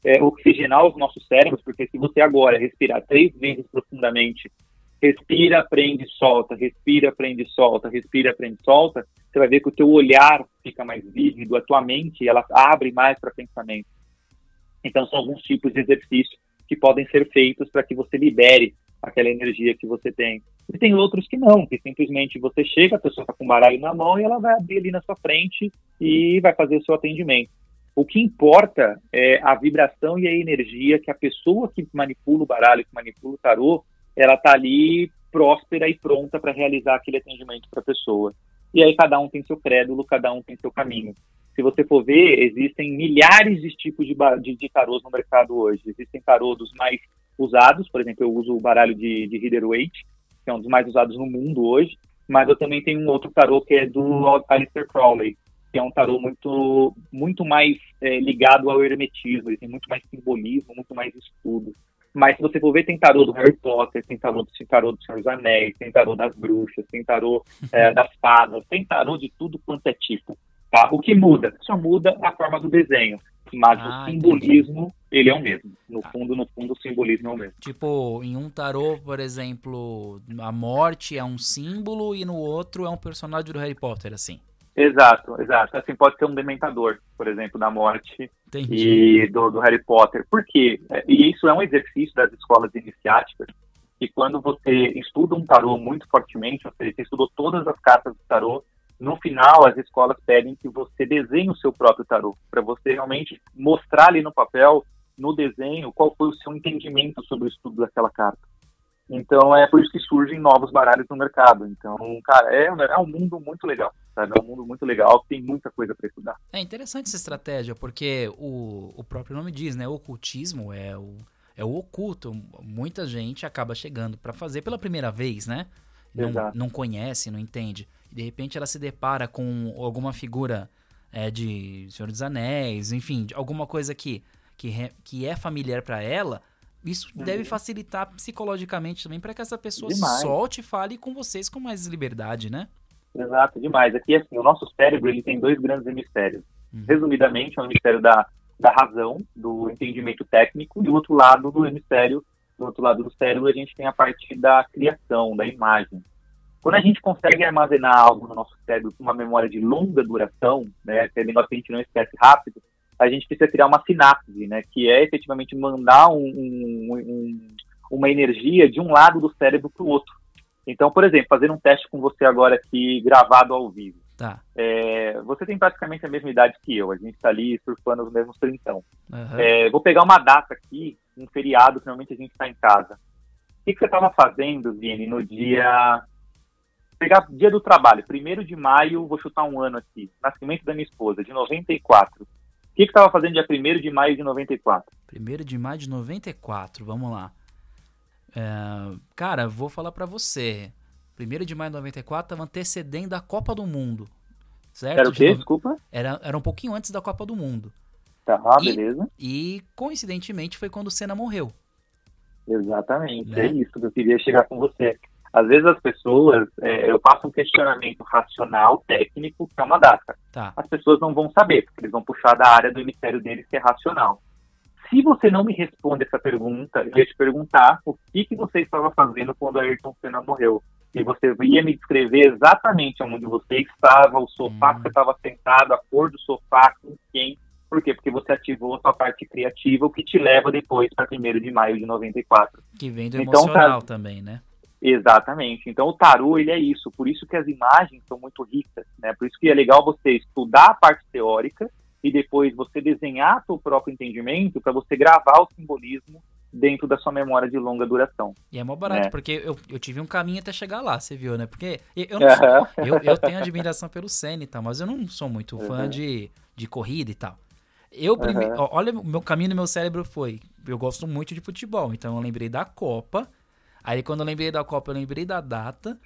é, oxigenar os nossos cérebros, porque se você agora respirar três vezes profundamente, respira, prende, solta, respira, prende, solta, respira, prende, solta, você vai ver que o teu olhar fica mais vívido, a tua mente ela abre mais para pensamento. Então são alguns tipos de exercícios que podem ser feitos para que você libere aquela energia que você tem. E tem outros que não, que simplesmente você chega, a pessoa está com o baralho na mão e ela vai abrir ali na sua frente e vai fazer o seu atendimento. O que importa é a vibração e a energia que a pessoa que manipula o baralho, que manipula o tarô, ela tá ali próspera e pronta para realizar aquele atendimento para a pessoa. E aí cada um tem seu crédulo, cada um tem seu caminho. Se você for ver, existem milhares de tipos de, de, de tarôs no mercado hoje. Existem tarô dos mais usados, por exemplo, eu uso o baralho de, de Rider-Waite, que é um dos mais usados no mundo hoje, mas eu também tenho um outro tarô que é do Aleister Crowley, que é um tarô muito, muito mais é, ligado ao hermetismo, ele tem muito mais simbolismo, muito mais estudo. Mas se você for ver, tem tarô do Harry Potter, tem tarô, tem tarô do Senhor dos Anéis, tem tarô das bruxas, tem tarô é, das fadas, tem tarô de tudo quanto é tipo. Tá? O que muda? Só muda a forma do desenho. Mas ah, o simbolismo, entendi. Ele é o mesmo. No ah. fundo, no fundo, o simbolismo é o mesmo. Tipo, em um tarô, por exemplo, a morte é um símbolo e no outro é um personagem do Harry Potter, assim. Exato, exato. Assim, pode ser um dementador, por exemplo, da morte Entendi. e do, do, Harry Potter. Por quê? É, e isso é um exercício das escolas iniciáticas, que quando você estuda um tarô muito fortemente, ou seja, você estudou todas as cartas do tarô, no final as escolas pedem que você desenhe o seu próprio tarô, para você realmente mostrar ali no papel, no desenho, qual foi o seu entendimento sobre o estudo daquela carta. Então é por isso que surgem novos baralhos no mercado. Então, cara, é, é um mundo muito legal. Sabe? É um mundo muito legal, tem muita coisa para estudar. É interessante essa estratégia, porque o, o próprio nome diz, né? O ocultismo é o, é o oculto. Muita gente acaba chegando para fazer pela primeira vez, né? Não, não conhece, não entende. De repente ela se depara com alguma figura é, de Senhor dos Anéis, enfim, alguma coisa que, que, que é familiar para ela isso uhum. deve facilitar psicologicamente também para que essa pessoa demais. solte e fale com vocês com mais liberdade, né? Exato, demais. Aqui, assim, o nosso cérebro ele tem dois grandes hemisférios. Uhum. Resumidamente, é o hemisfério da, da razão, do entendimento técnico, e o outro lado do hemisfério, do outro lado do cérebro, a gente tem a parte da criação, da imagem. Quando a gente consegue armazenar algo no nosso cérebro com uma memória de longa duração, né, negócio que a gente não esquece rápido, a gente precisa criar uma sinapse, né, que é efetivamente mandar um, um, um, uma energia de um lado do cérebro para o outro. Então, por exemplo, fazer um teste com você agora aqui, gravado ao vivo. Tá. É, você tem praticamente a mesma idade que eu, a gente está ali surfando os mesmos trintão. Uhum. É, vou pegar uma data aqui, um feriado, que normalmente a gente está em casa. O que, que você estava fazendo, Vini, no dia. Pegar dia do trabalho, primeiro de maio, vou chutar um ano aqui, nascimento da minha esposa, de 94. O que, estava fazendo dia 1 de maio de 94? 1 de maio de 94, vamos lá. É, cara, vou falar para você. 1 de maio de 94 estava antecedendo a Copa do Mundo. Certo? Era o quê? Desculpa? Era, era um pouquinho antes da Copa do Mundo. Tá, e, beleza. E, coincidentemente, foi quando o Senna morreu. Exatamente, né? é isso que eu queria chegar com você. Às vezes as pessoas, é, eu faço um questionamento racional, técnico, que é uma data. Tá. As pessoas não vão saber, porque eles vão puxar da área do hemisfério deles que é racional. Se você não me responde essa pergunta, eu ia te perguntar o que, que você estava fazendo quando Ayrton Senna morreu. E você ia me descrever exatamente onde você estava, o sofá hum. que você estava sentado, a cor do sofá, com quem. Por quê? Porque você ativou a sua parte criativa, o que te leva depois para 1 de maio de 94. Que vem do então, emocional tá... também, né? Exatamente. Então o tarô ele é isso, por isso que as imagens são muito ricas, né? Por isso que é legal você estudar a parte teórica e depois você desenhar seu próprio entendimento para você gravar o simbolismo dentro da sua memória de longa duração. E é mó barato, né? porque eu, eu tive um caminho até chegar lá, você viu, né? Porque eu, não sou, eu, eu, tenho admiração pelo Senna e tal, mas eu não sou muito uhum. fã de, de corrida e tal. Eu prime... Uhum. Olha, o meu caminho no meu cérebro foi, eu gosto muito de futebol, então eu lembrei da Copa, Aí quando eu lembrei da Copa, eu lembrei da data.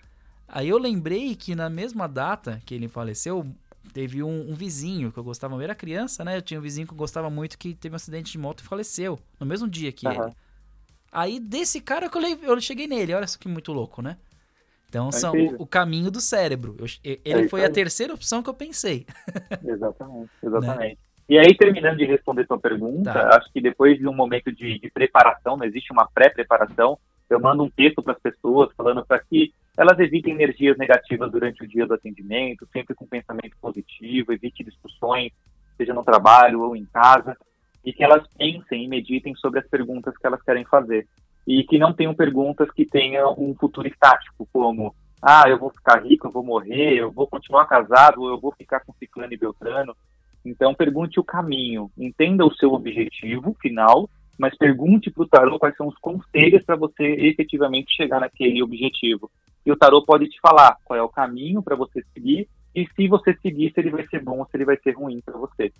Aí eu lembrei que na mesma data que ele faleceu, teve um, um, vizinho que eu gostava, eu era criança, né? Eu tinha um vizinho que eu gostava muito que teve um acidente de moto e faleceu. No mesmo dia que uhum. ele. Aí desse cara que eu, eu cheguei nele, olha isso que muito louco, né? Então são o, o, caminho do cérebro. Eu, ele é foi a terceira opção que eu pensei. Exatamente, exatamente. Né? E aí, terminando de responder sua pergunta, tá. acho que depois de um momento de, de preparação, não existe uma pré-preparação, eu mando um texto para as pessoas falando para que elas evitem energias negativas durante o dia do atendimento, sempre com pensamento positivo, evite discussões, seja no trabalho ou em casa, e que elas pensem e meditem sobre as perguntas que elas querem fazer. E que não tenham perguntas que tenham um futuro estático, como ah, eu vou ficar rico, eu vou morrer, eu vou continuar casado, eu vou ficar com ciclano e beltrano. Então, pergunte o caminho, entenda o seu objetivo final mas pergunte para o tarô quais são os conselhos para você efetivamente chegar naquele objetivo. E o tarô pode te falar qual é o caminho para você seguir e se você seguir, se ele vai ser bom ou se ele vai ser ruim para você.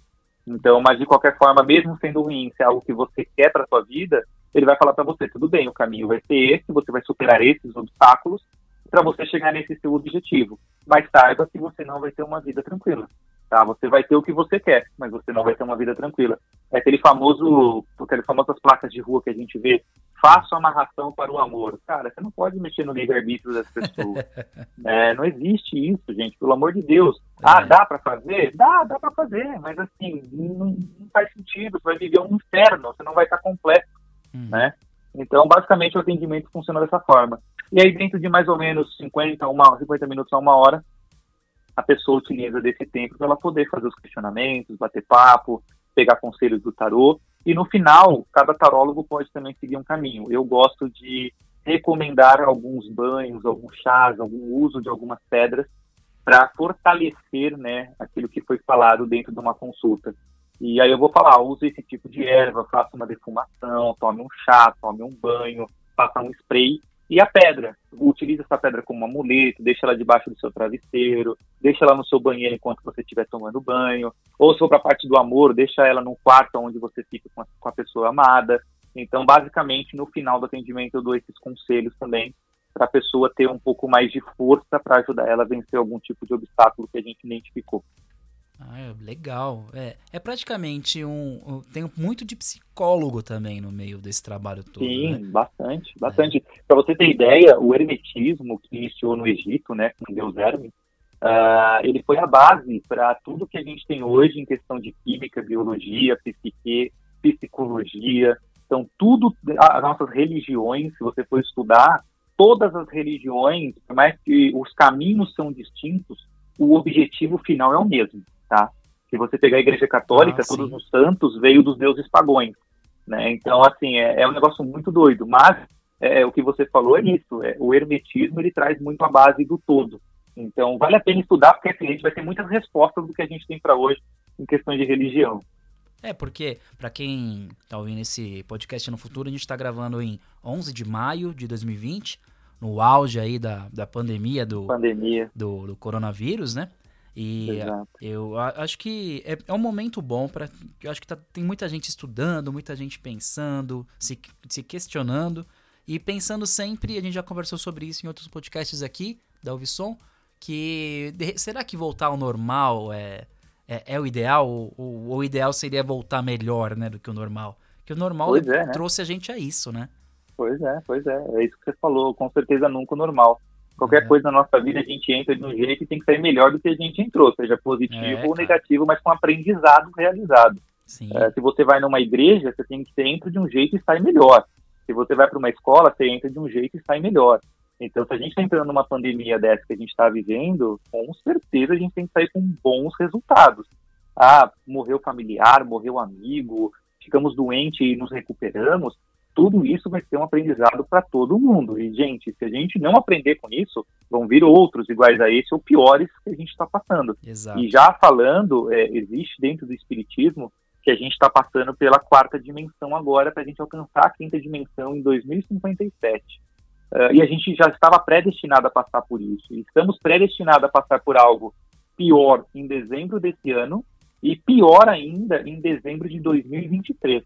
Então, mas de qualquer forma, mesmo sendo ruim, se é algo que você quer para sua vida, ele vai falar para você, tudo bem, o caminho vai ser esse, você vai superar esses obstáculos para você chegar nesse seu objetivo. Mas saiba que você não vai ter uma vida tranquila tá? Você vai ter o que você quer, mas você não vai ter uma vida tranquila. É aquele famoso, aquelas famosas placas de rua que a gente vê, faça amarração para o amor. Cara, você não pode mexer no livre-arbítrio das pessoas. é, não existe isso, gente, pelo amor de Deus. Ah, é. dá para fazer? Dá, dá para fazer, mas assim, não, não, faz sentido, você vai viver um inferno, você não vai estar completo, hum. né? Então, basicamente, o atendimento funciona dessa forma. E aí, dentro de mais ou menos 50, uma, 50 minutos a uma hora, a pessoa utiliza desse tempo para ela poder fazer os questionamentos, bater papo, pegar conselhos do tarô. E no final, cada tarólogo pode também seguir um caminho. Eu gosto de recomendar alguns banhos, alguns chás, algum uso de algumas pedras para fortalecer né, aquilo que foi falado dentro de uma consulta. E aí eu vou falar, use esse tipo de erva, faça uma defumação, tome um chá, tome um banho, faça um spray e a pedra, utilize essa pedra como amuleto, deixa ela debaixo do seu travesseiro, deixa ela no seu banheiro enquanto você estiver tomando banho, ou se for para a parte do amor, deixa ela num quarto onde você fica com a, com a pessoa amada. Então, basicamente, no final do atendimento, eu dou esses conselhos também para a pessoa ter um pouco mais de força para ajudar ela a vencer algum tipo de obstáculo que a gente identificou. Ah, é legal. É, é praticamente um, um, Tem muito de psicólogo também no meio desse trabalho todo. Sim, né? bastante, bastante. É. Para você ter ideia, o hermetismo que iniciou no Egito, né, com Deus Hermes, uh, ele foi a base para tudo que a gente tem hoje em questão de química, biologia, psique, psicologia. Então, tudo, as nossas religiões, se você for estudar, todas as religiões, por mais que os caminhos são distintos, o objetivo final é o mesmo tá? Se você pegar a Igreja Católica, ah, todos os santos veio dos deuses pagões, né? Então, assim, é, é um negócio muito doido, mas é, o que você falou é isso, é, o hermetismo, ele traz muito a base do todo. Então, vale a pena estudar, porque assim, a gente vai ter muitas respostas do que a gente tem para hoje em questões de religião. É, porque, para quem tá ouvindo esse podcast no futuro, a gente está gravando em 11 de maio de 2020, no auge aí da, da pandemia do, pandemia. do, do coronavírus, né? E Exato. eu acho que é, é um momento bom para. Eu acho que tá, tem muita gente estudando, muita gente pensando, se, se questionando e pensando sempre. A gente já conversou sobre isso em outros podcasts aqui da Uvisson. Que será que voltar ao normal é, é, é o ideal? Ou, ou, o ideal seria voltar melhor né, do que o normal? Que o normal é, né? trouxe a gente a isso, né? Pois é, pois é. É isso que você falou. Com certeza nunca normal. Qualquer é. coisa na nossa vida a gente entra de um jeito e tem que sair melhor do que a gente entrou, seja positivo é, ou negativo, mas com aprendizado realizado. É, se você vai numa igreja, você tem que você entra de um jeito e sai melhor. Se você vai para uma escola, você entra de um jeito e sai melhor. Então, se a gente está entrando numa pandemia dessa que a gente está vivendo, com certeza a gente tem que sair com bons resultados. Ah, morreu familiar, morreu amigo, ficamos doentes e nos recuperamos. Tudo isso vai ser um aprendizado para todo mundo. E, gente, se a gente não aprender com isso, vão vir outros iguais a esse ou piores que a gente está passando. Exato. E já falando, é, existe dentro do Espiritismo que a gente está passando pela quarta dimensão agora para a gente alcançar a quinta dimensão em 2057. Uh, e a gente já estava predestinado a passar por isso. E estamos predestinados a passar por algo pior em dezembro desse ano e pior ainda em dezembro de 2023,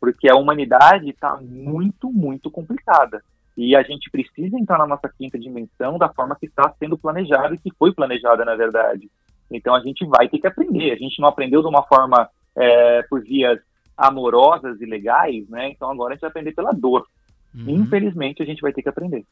porque a humanidade está muito, muito complicada. E a gente precisa entrar na nossa quinta dimensão da forma que está sendo planejado e que foi planejada, na verdade. Então a gente vai ter que aprender. A gente não aprendeu de uma forma é, por vias amorosas e legais, né? Então agora a gente vai aprender pela dor. Uhum. Infelizmente, a gente vai ter que aprender.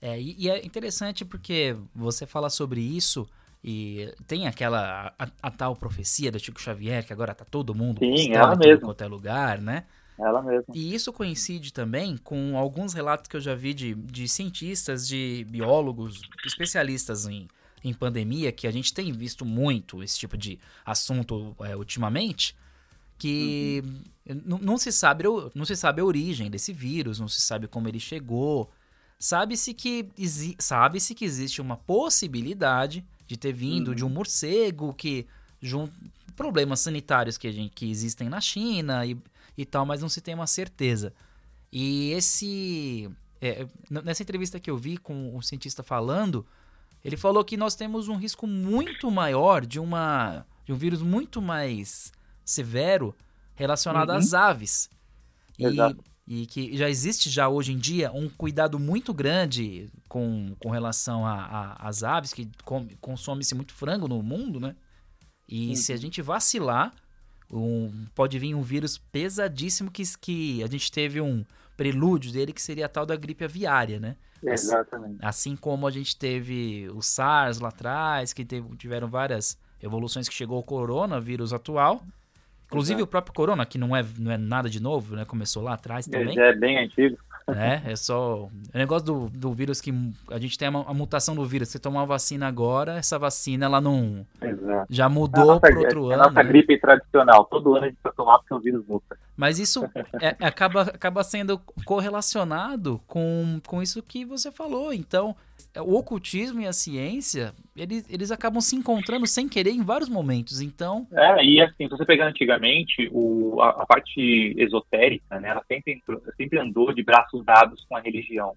É, e, e, é interessante porque você fala sobre isso e tem aquela a, a, tal profecia do Chico Xavier que agora tá todo mundo Sim, ela mesmo. qualquer lugar, né? Ela mesmo. E isso coincide também com alguns relatos que eu já vi de, de cientistas, de biólogos, especialistas em, em pandemia, que a gente tem visto muito esse tipo de assunto é, ultimamente, que uhum. não, não, se sabe, não se sabe a origem desse vírus, não se sabe como ele chegou. Sabe-se que, sabe-se que existe uma possibilidade de ter vindo uhum. de um uhum. morcego que junto problemas sanitários que, a gente, que existem na China e, e tal, mas não se tem uma certeza. E esse é, nessa entrevista que eu vi com um cientista falando, ele falou que nós temos um risco muito maior de uma de um vírus muito mais severo relacionado uhum. às aves. E, e, que já existe já hoje em dia um cuidado muito grande com, com relação às aves, que consome-se muito frango no mundo, né? E uhum. se a gente vacilar, um, pode vir um vírus pesadíssimo que, que a gente teve um prelúdio dele, que seria a tal da gripe aviária, né? Exatamente. Assim, assim como a gente teve o SARS lá atrás, que teve, tiveram várias evoluções que chegou o coronavírus atual. Inclusive Exato. o próprio Corona, que não é, não é nada de novo, né? Começou lá atrás também. É, é bem antigo. É, é só. O negócio do, do vírus que a gente tem a, a mutação do vírus. Você tomar uma vacina agora, essa vacina ela não. Exato. Já mudou para outro é, ano. É a nossa né? gripe tradicional. Todo ano a gente vai tomar porque o vírus muta. Mas isso é, acaba, acaba sendo correlacionado com, com isso que você falou. Então, o ocultismo e a ciência, eles, eles acabam se encontrando sem querer em vários momentos, então... É, e assim, se você pegar antigamente, o, a, a parte esotérica, né, ela sempre, entrou, sempre andou de braços dados com a religião.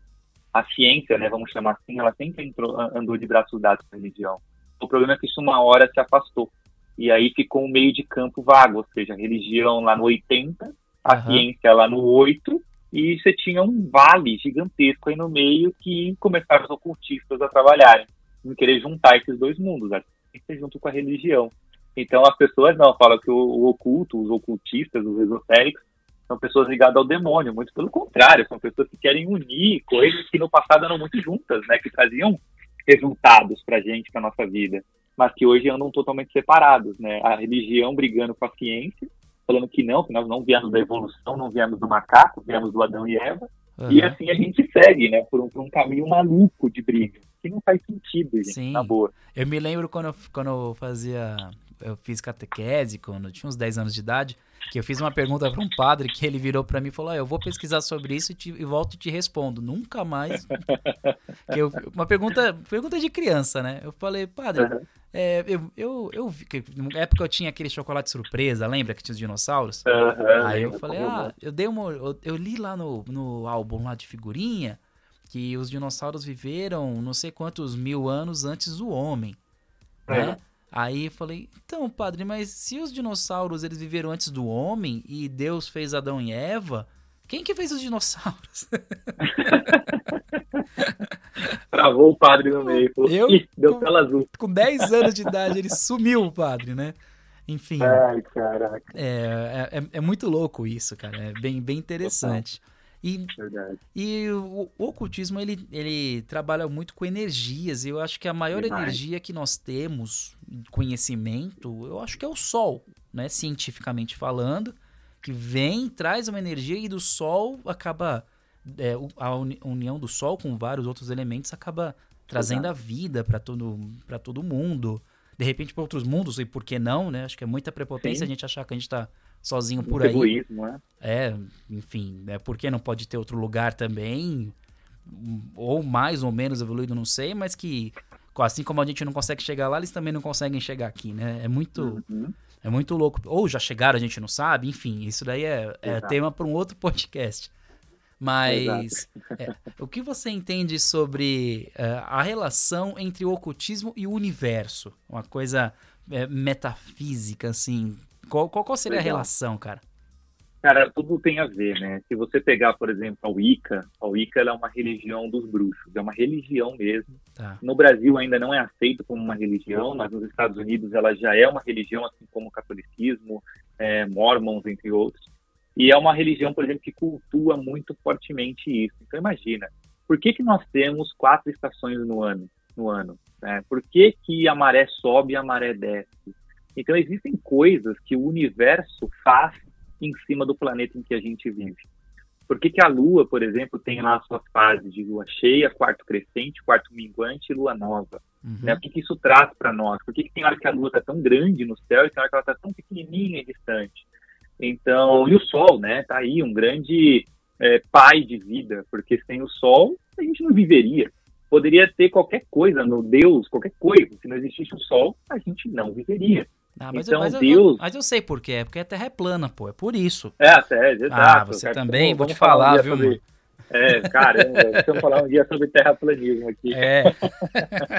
A ciência, né, vamos chamar assim, ela sempre entrou, andou de braços dados com a religião. O problema é que isso uma hora se afastou. E aí ficou um meio de campo vago, ou seja, a religião lá no 80, a uhum. ciência lá no 8, e você tinha um vale gigantesco aí no meio que começaram os ocultistas a trabalharem, em querer juntar esses dois mundos, a ciência junto com a religião. Então as pessoas não falam que o, o oculto, os ocultistas, os esotéricos, são pessoas ligadas ao demônio, muito pelo contrário, são pessoas que querem unir coisas que no passado eram muito juntas, né, que traziam resultados para a gente, para nossa vida, mas que hoje andam totalmente separados, né? A religião brigando com a ciência falando que não, que nós não viemos da evolução, não viemos do macaco, viemos do Adão e Eva. Uhum. E assim a gente segue, né, por um, por um, caminho maluco de briga, que não faz sentido, gente, Sim. na boa. Eu me lembro quando eu, quando eu fazia, eu fiz catequese, quando eu tinha uns 10 anos de idade, que eu fiz uma pergunta para um padre que ele virou para mim e falou: ah, Eu vou pesquisar sobre isso e, te, e, volto e te respondo. Nunca mais. eu, uma pergunta, pergunta de criança, né? Eu falei, padre, uhum. é, eu, eu, eu na época eu tinha aquele chocolate surpresa, lembra que tinha os dinossauros? Uhum, Aí eu falei, ah, eu dei uma. Eu, eu, li lá no, no álbum lá de figurinha que os dinossauros viveram não sei quantos mil anos antes do homem. Né? Uhum. Aí eu falei, então, padre, mas se os dinossauros eles viveram antes do homem e Deus fez Adão e Eva, quem que fez os dinossauros? Travou o padre no meio. Falou, eu, deu tela azul. Com 10 anos de idade, ele sumiu o padre, né? Enfim. Ai, caraca. É, é, é, é muito louco isso, cara. É bem, bem interessante. E, Verdade. e o, o, ocultismo, ele, ele trabalha muito com energias. E eu acho que a maior energia que nós temos, conhecimento, eu acho que é o Sol, né? Cientificamente falando. Que vem, traz uma energia e do Sol acaba... É, a união do Sol com vários outros elementos acaba trazendo Exato. a vida para todo, todo mundo. De repente para outros mundos, e por que não, né? Acho que é muita prepotência Sim. a gente achar que a gente está sozinho por aí. Egoísmo, né? É, enfim, né? Por que não pode ter outro lugar também? Ou mais ou menos evoluído, não sei, mas que assim como a gente não consegue chegar lá, eles também não conseguem chegar aqui, né? É muito, uhum. é muito louco. Ou já chegaram, a gente não sabe, enfim, isso daí é, é tema para um outro podcast. Mas é, o que você entende sobre uh, a relação entre o ocultismo e o universo? Uma coisa é, metafísica, assim. Qual, qual, qual seria Legal. a relação, cara? Cara, tudo tem a ver, né? Se você pegar, por exemplo, a Wicca, a Wicca é uma religião dos bruxos, é uma religião mesmo. Tá. No Brasil ainda não é aceito como uma religião, mas nos Estados Unidos ela já é uma religião, assim como o catolicismo, é, mormons, entre outros. E é uma religião, por exemplo, que cultua muito fortemente isso. Então imagina, por que, que nós temos quatro estações no ano? No ano né? Por que, que a maré sobe e a maré desce? Então existem coisas que o universo faz em cima do planeta em que a gente vive. Por que, que a Lua, por exemplo, tem lá as suas fases de Lua cheia, quarto crescente, quarto minguante e Lua nova? Uhum. Né? O que, que isso traz para nós? Por que, que tem hora que a Lua está tão grande no céu e tem hora que ela está tão pequenininha e distante? Então, e o Sol, né? Tá aí um grande é, pai de vida, porque sem o Sol a gente não viveria. Poderia ter qualquer coisa no Deus, qualquer coisa. Se não existisse o Sol, a gente não viveria. Ah, mas então, eu, mas Deus. Eu, mas eu sei por quê. É porque a Terra é plana, pô. É por isso. É, até, exato. Ah, você também, então, vou te falar, um viu, sobre... É, caramba, deixa eu falar um dia sobre terraplanismo aqui. É.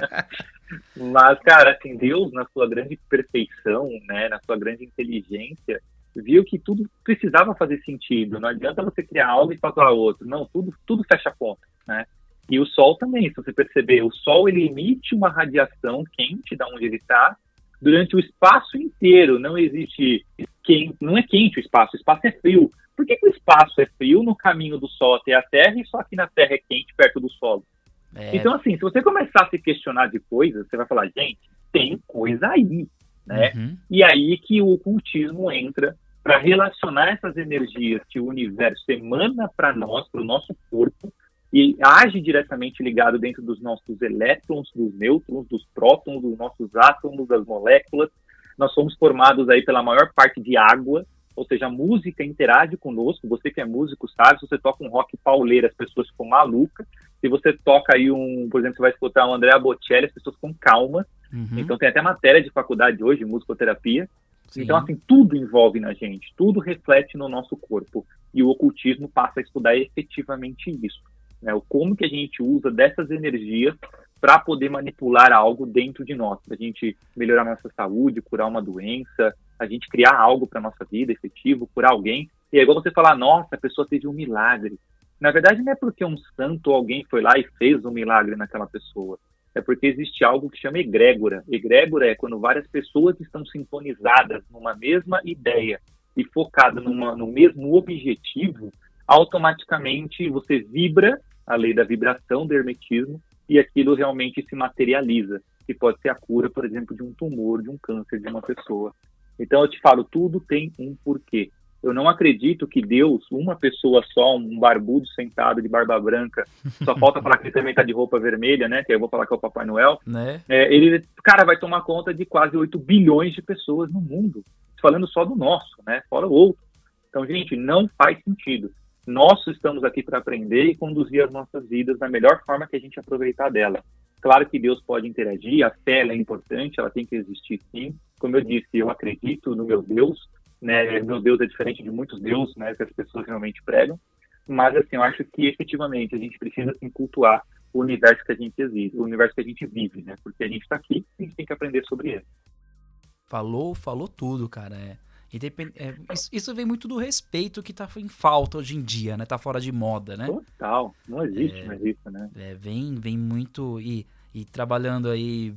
Mas, cara, assim, Deus, na sua grande perfeição, né, na sua grande inteligência, viu que tudo precisava fazer sentido. Não adianta você criar algo e falar outro. Não, tudo, tudo fecha a conta, né? E o Sol também, se você perceber, o Sol ele emite uma radiação quente da onde ele está durante o espaço inteiro. Não existe quente, não é quente o espaço, o espaço é frio. Por que, que o espaço é frio no caminho do Sol até a Terra e só aqui na Terra é quente perto do solo? É. Então, assim, se você começar a se questionar de coisas, você vai falar, gente, tem coisa aí, né? Uhum. E aí que o ocultismo entra para relacionar essas energias que o universo emana para nós, para o nosso corpo, e age diretamente ligado dentro dos nossos elétrons, dos nêutrons, dos prótons, dos nossos átomos, das moléculas. Nós somos formados aí pela maior parte de água, ou seja, a música interage conosco. Você que é músico sabe, se você toca um rock pauleiro, as pessoas ficam malucas. Se você toca aí um, por exemplo, você vai escutar um Andrea Bocelli, as pessoas ficam calmas. Uhum. Então tem até matéria de faculdade hoje, musicoterapia, Sim. Então, assim, tudo envolve na gente, tudo reflete no nosso corpo. E o ocultismo passa a estudar efetivamente isso. Né? O como que a gente usa dessas energias para poder manipular algo dentro de nós, para a gente melhorar nossa saúde, curar uma doença, a gente criar algo para nossa vida efetivo, curar alguém. E é igual você falar, nossa, a pessoa teve um milagre. Na verdade, não é porque um santo ou alguém foi lá e fez um milagre naquela pessoa é porque existe algo que chama egrégora. Egrégora é quando várias pessoas estão sintonizadas numa mesma ideia e focadas numa, no mesmo objetivo, automaticamente você vibra a lei da vibração do hermetismo e aquilo realmente se materializa, que pode ser a cura, por exemplo, de um tumor, de um câncer de uma pessoa. Então eu te falo, tudo tem um porquê. Eu não acredito que Deus, uma pessoa só, um barbudo sentado de barba branca, só falta falar que ele também tá de roupa vermelha, né? Que eu vou falar que é o Papai Noel. Né? É, ele, cara, vai tomar conta de quase 8 bilhões de pessoas no mundo. Falando só do nosso, né? Fora o outro. Então, gente, não faz sentido. Nós estamos aqui para aprender e conduzir as nossas vidas da melhor forma que a gente aproveitar dela. Claro que Deus pode interagir, a fé é importante, ela tem que existir sim. Como eu disse, eu acredito no meu Deus, né? Meu Deus é diferente de muitos deuses, né? Que as pessoas realmente pregam. Mas, assim, eu acho que efetivamente a gente precisa assim, cultuar o universo que a gente existe, o universo que a gente vive, né? Porque a gente está aqui e a gente tem que aprender sobre ele. Falou, falou tudo, cara. É. É, isso, isso, vem muito do respeito que tá em falta hoje em dia, né? Tá fora de moda, né? Total, não existe é, mais isso, né? É, vem, vem muito. E, e trabalhando aí.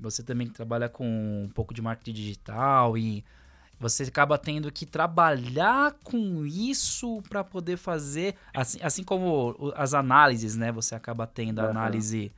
Você também trabalha com um pouco de marketing digital e Você acaba tendo que trabalhar com isso para poder fazer, assim, assim como as análises, né? Você acaba tendo a uhum. análise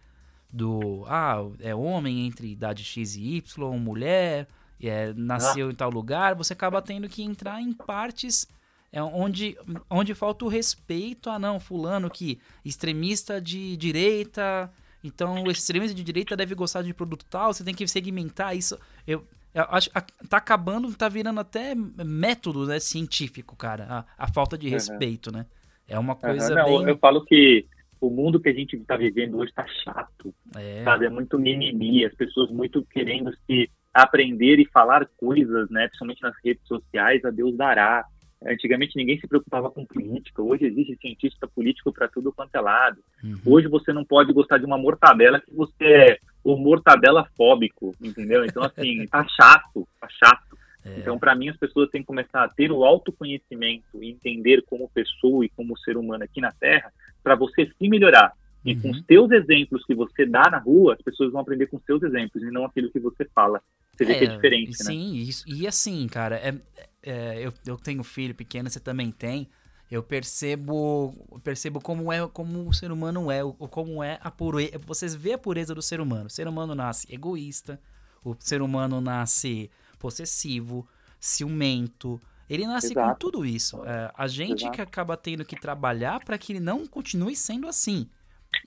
do, ah, é homem entre idade X e Y, mulher, é, nasceu ah. em tal lugar. Você acaba tendo que entrar em partes é onde, onde falta o respeito a não, fulano que extremista de direita, então o extremista de direita deve gostar de produto tal, você tem que segmentar isso. Eu, eu acho tá acabando, tá virando até método né, científico, cara, a, a falta de respeito, uhum. né? É uma coisa uhum. Não, bem... Eu falo que o mundo que a gente está vivendo hoje está chato, é. sabe? É muito mimimi, as pessoas muito querendo se aprender e falar coisas, né? Principalmente nas redes sociais, a Deus dará. Antigamente ninguém se preocupava com política, hoje existe cientista político para tudo quanto é lado. Uhum. Hoje você não pode gostar de uma mortadela que você é o mortadela fóbico, entendeu? Então, assim, tá chato, tá chato. É. Então, para mim, as pessoas têm que começar a ter o autoconhecimento e entender como pessoa e como ser humano aqui na Terra, para você se melhorar. E uhum. com os teus exemplos que você dá na rua, as pessoas vão aprender com os teus exemplos e não aquilo que você fala. Você vê é, que é diferente, sim, né? Sim, isso, e assim, cara, é, é, eu, eu tenho filho pequeno, você também tem eu percebo percebo como é como o ser humano é, como é a pureza. Vocês vê a pureza do ser humano. O ser humano nasce egoísta, o ser humano nasce possessivo, ciumento. Ele nasce Exato. com tudo isso. É, a gente Exato. que acaba tendo que trabalhar para que ele não continue sendo assim.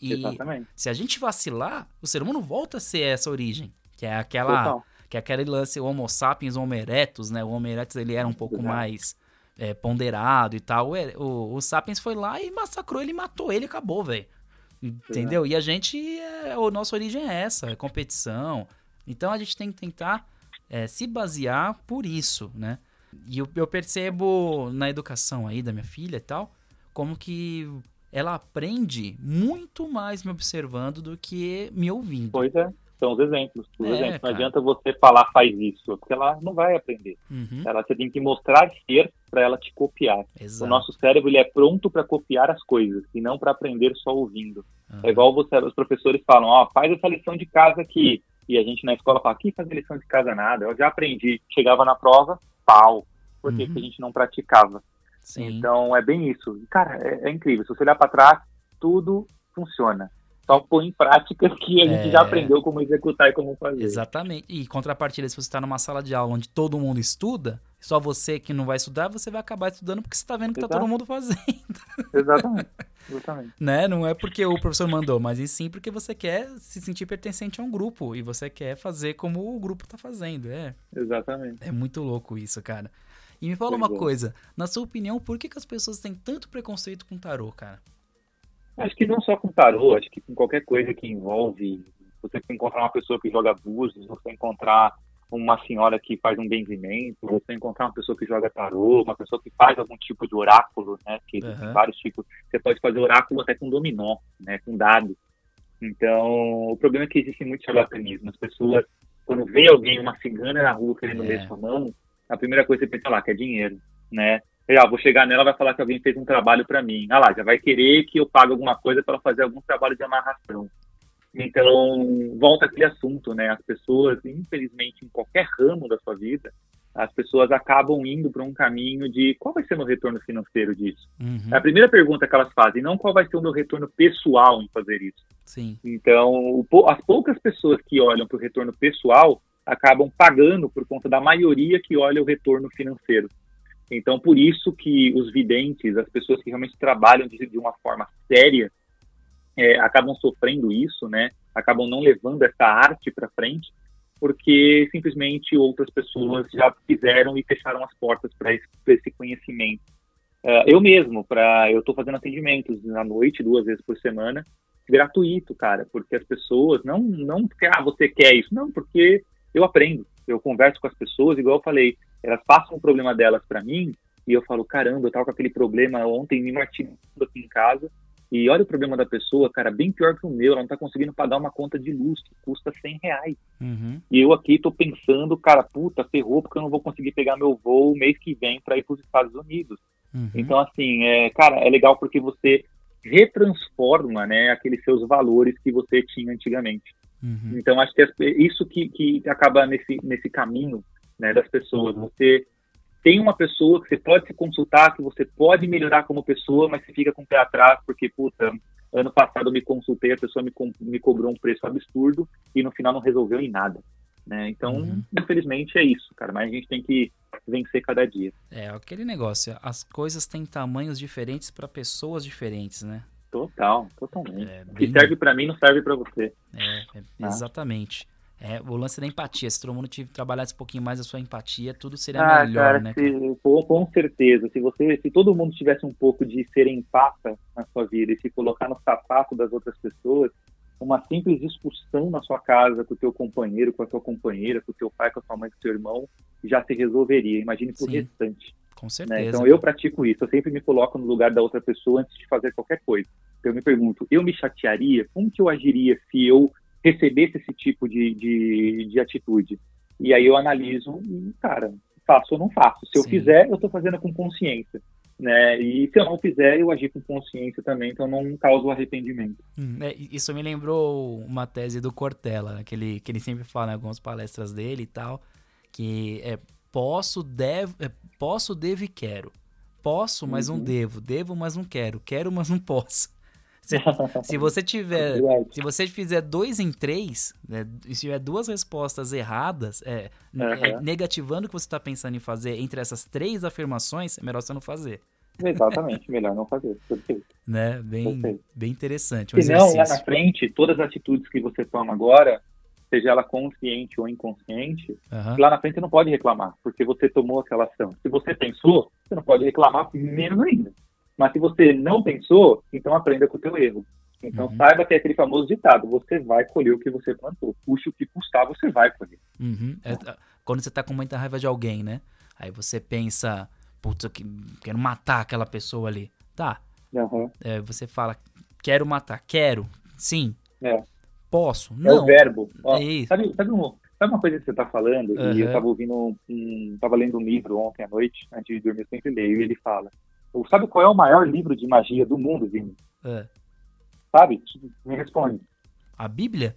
E Exatamente. se a gente vacilar, o ser humano volta a ser essa origem, que é aquela Total. que é aquele lance Homo sapiens Homo erectus, né? O Homo erectus ele era um pouco Exato. mais é, ponderado e tal. O, o, o, Sapiens foi lá e massacrou ele, matou ele acabou, velho. Entendeu? E a gente, é, a nossa origem é essa, é competição. Então a gente tem que tentar é, se basear por isso, né? E eu, eu percebo na educação aí da minha filha e tal, como que ela aprende muito mais me observando do que me ouvindo. Pois é são os exemplos. Os é, exemplos. Não adianta você falar faz isso, porque ela não vai aprender. Uhum. Ela você tem que mostrar ser para ela te copiar. Exato. O nosso cérebro ele é pronto para copiar as coisas e não para aprender só ouvindo. Uhum. É igual você, os professores falam, ó, oh, faz essa lição de casa aqui. E a gente na escola fala, que fazer lição de casa nada. Eu já aprendi. Chegava na prova, pau. Por uhum. que a gente não praticava? Sim. Então é bem isso. Cara, é, é incrível. Se você olhar para trás, tudo funciona só põe em prática que a gente é... já aprendeu como executar e como fazer. Exatamente. E contrapartida, se você está numa sala de aula onde todo mundo estuda, só você que não vai estudar, você vai acabar estudando porque você está vendo que está todo mundo fazendo. Exatamente. Exatamente. né? Não é porque o professor mandou, mas e sim porque você quer se sentir pertencente a um grupo e você quer fazer como o grupo está fazendo. É. Exatamente. É muito louco isso, cara. E me fala uma coisa, na sua opinião, por que, que as pessoas têm tanto preconceito com tarô, cara? Acho que não só com tarô, acho que com qualquer coisa que envolve você encontrar uma pessoa que joga búzios, você encontrar uma senhora que faz um benzimento, você encontrar uma pessoa que joga tarô, uma pessoa que faz algum tipo de oráculo, né? Que uhum. tem vários tipos. Você pode fazer oráculo até com dominó, né? Com dado. Então, o problema é que existe muito charlatanismo. As pessoas, quando vê alguém, uma cigana na rua querendo é. ler sua mão, a primeira coisa que você pensa lá, que é dinheiro, né? ah, vou chegar nela, vai falar que alguém fez um trabalho para mim. Ah lá, já vai querer que eu pague alguma coisa para fazer algum trabalho de amarração. Então, volta aquele assunto, né? As pessoas, infelizmente, em qualquer ramo da sua vida, as pessoas acabam indo para um caminho de qual vai ser o meu retorno financeiro disso. Uhum. É a primeira pergunta que elas fazem, não qual vai ser o meu retorno pessoal em fazer isso. Sim. Então, as poucas pessoas que olham para o retorno pessoal acabam pagando por conta da maioria que olha o retorno financeiro. Então, por isso que os videntes, as pessoas que realmente trabalham de, de uma forma séria, é, acabam sofrendo isso, né? Acabam não levando essa arte para frente, porque simplesmente outras pessoas já fizeram e fecharam as portas para esse, esse, conhecimento. Uh, eu mesmo, para eu estou fazendo atendimentos na noite, duas vezes por semana, gratuito, cara, porque as pessoas não não ah, você quer isso, não, porque eu aprendo, eu converso com as pessoas, igual eu falei, elas passam o problema delas para mim e eu falo, caramba, eu tava com aquele problema ontem me martirizando aqui em casa e olha o problema da pessoa, cara, bem pior que o meu, ela não tá conseguindo pagar uma conta de luz que custa 100 reais. Uhum. E eu aqui tô pensando, cara, puta, ferrou porque eu não vou conseguir pegar meu voo mês que vem para ir para os Estados Unidos. Uhum. Então, assim, é, cara, é legal porque você retransforma, né, aqueles seus valores que você tinha antigamente. Uhum. Então, acho que é isso que, que acaba nesse, nesse caminho né, das pessoas. Você tem uma pessoa que você pode se consultar, que você pode melhorar como pessoa, mas você fica com o pé atrás, porque, puta, ano passado eu me consultei, a pessoa me, me cobrou um preço absurdo e no final não resolveu em nada. Né? Então, uhum. infelizmente é isso, cara, mas a gente tem que vencer cada dia. É, aquele negócio, as coisas têm tamanhos diferentes para pessoas diferentes, né? Total, totalmente. É, bem... O que serve para mim não serve para você. É, é ah. exatamente. É, o lance da empatia. Se todo mundo trabalhasse um pouquinho mais a sua empatia, tudo seria ah, melhor, cara, né? Se, com, com, certeza. Se você, se todo mundo tivesse um pouco de ser empata na sua vida e se colocar no sapato das outras pessoas, uma simples discussão na sua casa com o teu companheiro, com a tua companheira, com o teu pai, com a tua mãe, com o teu irmão, já se resolveria. Imagine pro Sim, restante. Com né? certeza. Né? Então eu pratico isso. Eu sempre me coloco no lugar da outra pessoa antes de fazer qualquer coisa. Eu me pergunto, eu me chatearia? Como que eu agiria se eu recebesse esse tipo de, de, de atitude. E aí eu analiso e, cara, faço ou não faço. Se eu Sim. fizer, eu estou fazendo com consciência. Né? E se eu não fizer, eu agir com consciência também, então não causo arrependimento. Hum, é, isso me lembrou uma tese do Cortella, né? que, ele, que ele sempre fala em algumas palestras dele e tal, que é posso, devo, é, posso, devo e quero. Posso, mas uhum. não devo. Devo, mas não quero. Quero, mas não posso. Se, se você tiver. É se você fizer dois em três, né, se tiver duas respostas erradas, é, uhum. é, negativando o que você está pensando em fazer entre essas três afirmações, é melhor você não fazer. Exatamente, melhor não fazer. Perfeito. Né? Bem, Perfeito. bem interessante. Um Se não, lá na frente, todas as atitudes que você toma agora, seja ela consciente ou inconsciente, uhum. lá na frente você não pode reclamar, porque você tomou aquela ação. Se você pensou, você não pode reclamar menos ainda. Mas se você não pensou, então aprenda com o teu erro. Então uhum. saiba que é aquele famoso ditado, você vai colher o que você plantou. Puxa o que custar, você vai colher. Uhum. É, quando você tá com muita raiva de alguém, né? Aí você pensa, putz, eu quero matar aquela pessoa ali. Tá. Uhum. É, você fala, quero matar, quero, sim. É. Posso, não. É o verbo. Ó, é sabe, sabe, um, sabe, uma coisa que você tá falando? E eu tava ouvindo um, um, tava lendo um livro ontem à noite, antes de dormir, eu sempre leio, e ele fala Sabe qual é o maior livro de magia do mundo, Vini? É. Sabe? Me responde. A Bíblia?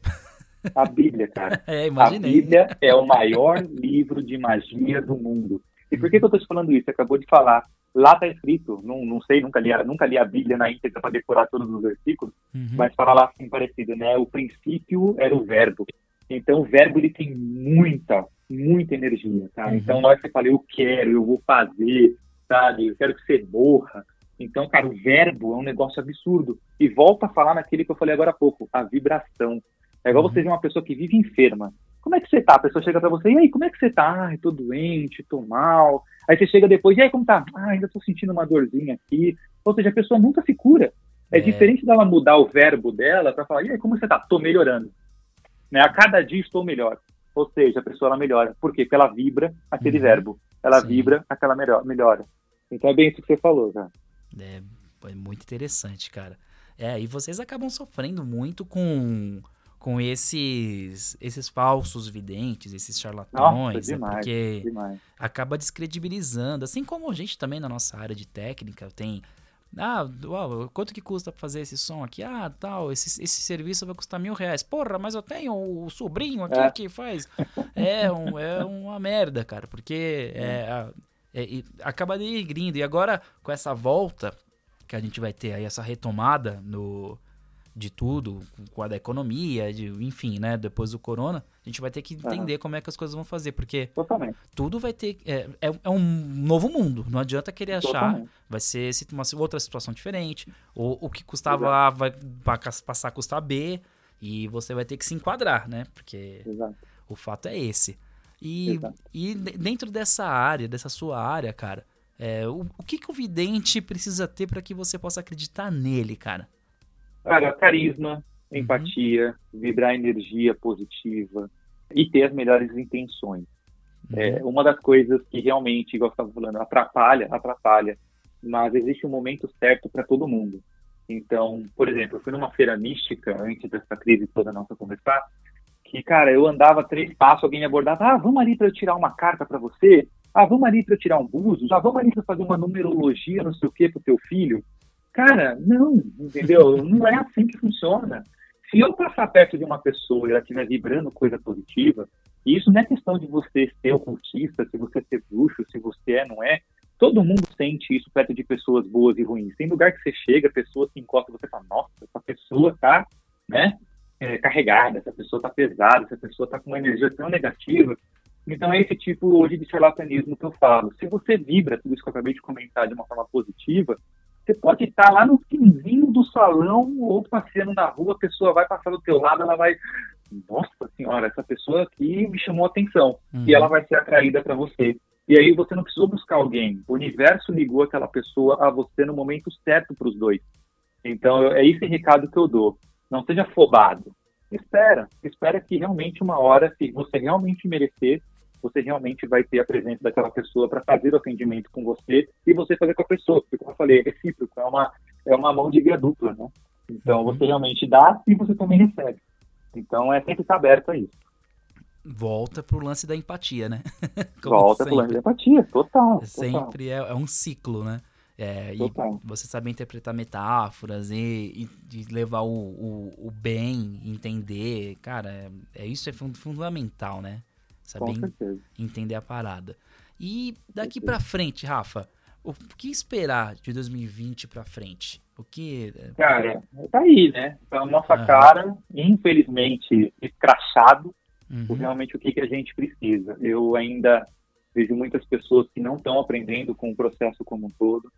A Bíblia, cara. É, imaginei. A Bíblia é o maior livro de magia do mundo. E por que, que eu estou te falando isso? Você acabou de falar. Lá está escrito, não, não sei, nunca li, nunca li a Bíblia na íntegra para decorar todos os versículos, uhum. mas fala lá assim parecido, né? O princípio era o verbo. Então o verbo ele tem muita, muita energia, tá? Uhum. Então na hora que você fala, eu quero, eu vou fazer, sabe? Eu quero que você morra. Então, cara, o verbo é um negócio absurdo. E volta a falar naquele que eu falei agora há pouco, a vibração. É igual uhum. você ver uma pessoa que vive enferma. Como é que você tá? A pessoa chega para você, e aí, como é que você tá? Ah, tô doente, tô mal. Aí você chega depois, e aí, como tá? Ah, ainda tô sentindo uma dorzinha aqui. Ou seja, a pessoa nunca se cura. É, é. diferente dela mudar o verbo dela para falar, e aí, como você tá? Tô melhorando. Né? A cada dia estou melhor. Ou seja, a pessoa ela melhora. Por quê? Porque ela vibra aquele uhum. verbo. Ela Sim. vibra, aquela melhora. Então é bem isso que você falou, cara. É, é muito interessante, cara. É, e vocês acabam sofrendo muito com com esses esses falsos videntes, esses charlatões, nossa, demais, porque demais. acaba descredibilizando, assim como a gente também na nossa área de técnica tem ah, uau, quanto que custa fazer esse som aqui? Ah, tal, esse, esse serviço vai custar mil reais. Porra, mas eu tenho o sobrinho aqui é. que faz. É, um, é uma merda, cara, porque é, é, é, acaba denegrindo. E agora, com essa volta que a gente vai ter aí, essa retomada no, de tudo, com a da economia, de, enfim, né? Depois do corona, a gente vai ter que entender uhum. como é que as coisas vão fazer, porque Totalmente. tudo vai ter. É, é, é, um novo mundo. Não adianta querer achar. Totalmente. Vai ser uma outra situação diferente. Ou o que custava A vai passar a custar B. E você vai ter que se enquadrar, né? Porque Exato. o fato é esse. E, e dentro dessa área, dessa sua área, cara, é, o, o que, que o vidente precisa ter para que você possa acreditar nele, cara? Cara, carisma, uhum. empatia, uhum. vibrar energia positiva e ter as melhores intenções. Uhum. É, uma das coisas que realmente, igual você estava falando, atrapalha, atrapalha, mas existe um momento certo para todo mundo. Então, por exemplo, eu fui numa feira mística antes dessa crise toda nossa conversar, que, cara, eu andava três passos, alguém me abordava, ah, vamos ali para eu tirar uma carta para você, ah, vamos ali para eu tirar um buzo, ah, vamos ali para fazer uma numerologia, não sei o que, pro teu filho. Cara, não, entendeu? Não é assim que funciona. Se eu passar perto de uma pessoa e ela estiver vibrando coisa positiva, E isso não é questão de você ser ocultista, se você ser bruxo, se você é, não é. Todo mundo sente isso perto de pessoas boas e ruins. Tem lugar que você chega, a pessoa se encosta, você fala, nossa, essa pessoa tá, né, é, carregada, essa pessoa tá pesada, essa pessoa tá com uma energia tão negativa. Então é esse tipo hoje de charlatanismo que eu falo. Se você vibra tudo isso que eu acabei de comentar de uma forma positiva, você pode estar lá no finzinho do salão ou passeando na rua, a pessoa vai passar do teu lado, ela vai, nossa senhora, essa pessoa aqui me chamou a atenção uhum. e ela vai ser atraída para você. E aí você não precisou buscar alguém, o universo ligou aquela pessoa a você no momento certo para os dois. Então é esse recado que eu dou. Não seja afobado. Espera, espera que realmente uma hora, se você realmente merecer, você realmente vai ter a presença daquela pessoa para fazer o atendimento com você e você fazer com a pessoa, porque como eu falei, é recíproco, é uma, é uma mão de guia dupla, né? Então você uhum. realmente dá e você também recebe. Então é sempre estar aberto a isso. Volta pro lance da empatia, né? Volta sempre. pro lance da empatia, total. Sempre total. É, é, um ciclo, né? É, e você saber interpretar metáforas e, e levar o, o, o, bem, entender, cara, é, é isso é fundamental, né? Saber entender a parada. E daqui para frente, Rafa, o que esperar de 2020 para frente? O que. É, cara, tá aí, né? Tá na nossa uhum. cara, infelizmente, escrachado, uhum. realmente o que, que a gente precisa. Eu ainda vejo muitas pessoas que não estão aprendendo com o processo como um todo.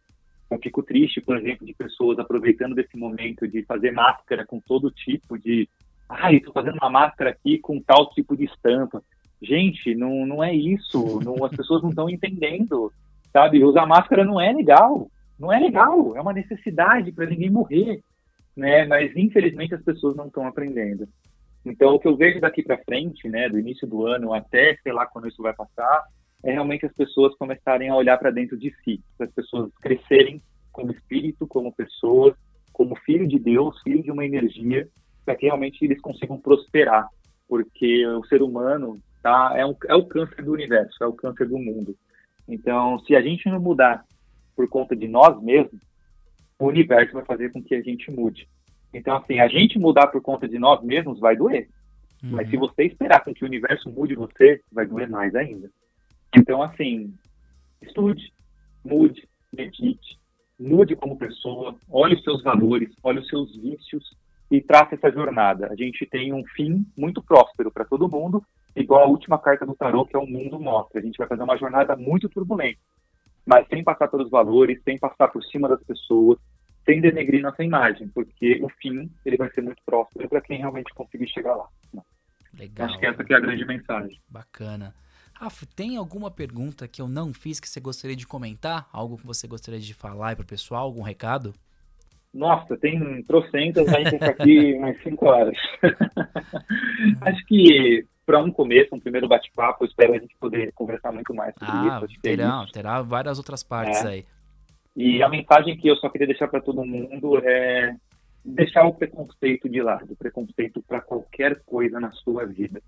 Eu fico triste, por exemplo, de pessoas aproveitando desse momento de fazer máscara com todo tipo de. Ah, estou fazendo uma máscara aqui com tal tipo de estampa. Gente, não, não é isso. Não, as pessoas não estão entendendo, sabe? Usar máscara não é legal. Não é legal. É uma necessidade para ninguém morrer, né? Mas infelizmente as pessoas não estão aprendendo. Então, o que eu vejo daqui para frente, né, do início do ano até sei lá quando isso vai passar, é realmente as pessoas começarem a olhar para dentro de si, as pessoas crescerem como espírito, como pessoas, como filho de Deus, filho de uma energia, para que realmente eles consigam prosperar, porque o ser humano tá? É, um, é o câncer do universo, é o câncer do mundo. Então, se a gente não mudar por conta de nós mesmos, o universo vai fazer com que a gente mude. Então, assim, a gente mudar por conta de nós mesmos vai doer. Uhum. Mas se você esperar com que o universo mude você, vai doer mais ainda. Então, assim, estude, mude, medite, mude como pessoa, olhe os seus valores, olhe os seus vícios e trace essa jornada. A gente tem um fim muito próspero para todo mundo, igual a última carta do tarô, que é o mundo mostra. A gente vai fazer uma jornada muito turbulenta, mas sem passar pelos valores, sem passar por cima das pessoas, sem denegrir nossa imagem, porque o fim ele vai ser muito próspero para quem realmente conseguir chegar lá. Legal. Acho que essa que é a grande mensagem. Bacana. Rafa, tem alguma pergunta que eu não fiz que você gostaria de comentar? Algo que você gostaria de falar para o pessoal? Algum recado? Nossa, tem trocentas, a gente fica aqui umas cinco horas. Acho que para um começo, um primeiro bate-papo, espero a gente poder conversar muito mais sobre ah, isso. Terá, terá várias outras partes é. aí. E a mensagem que eu só queria deixar para todo mundo é deixar o preconceito de lado, o preconceito para qualquer coisa na sua vida.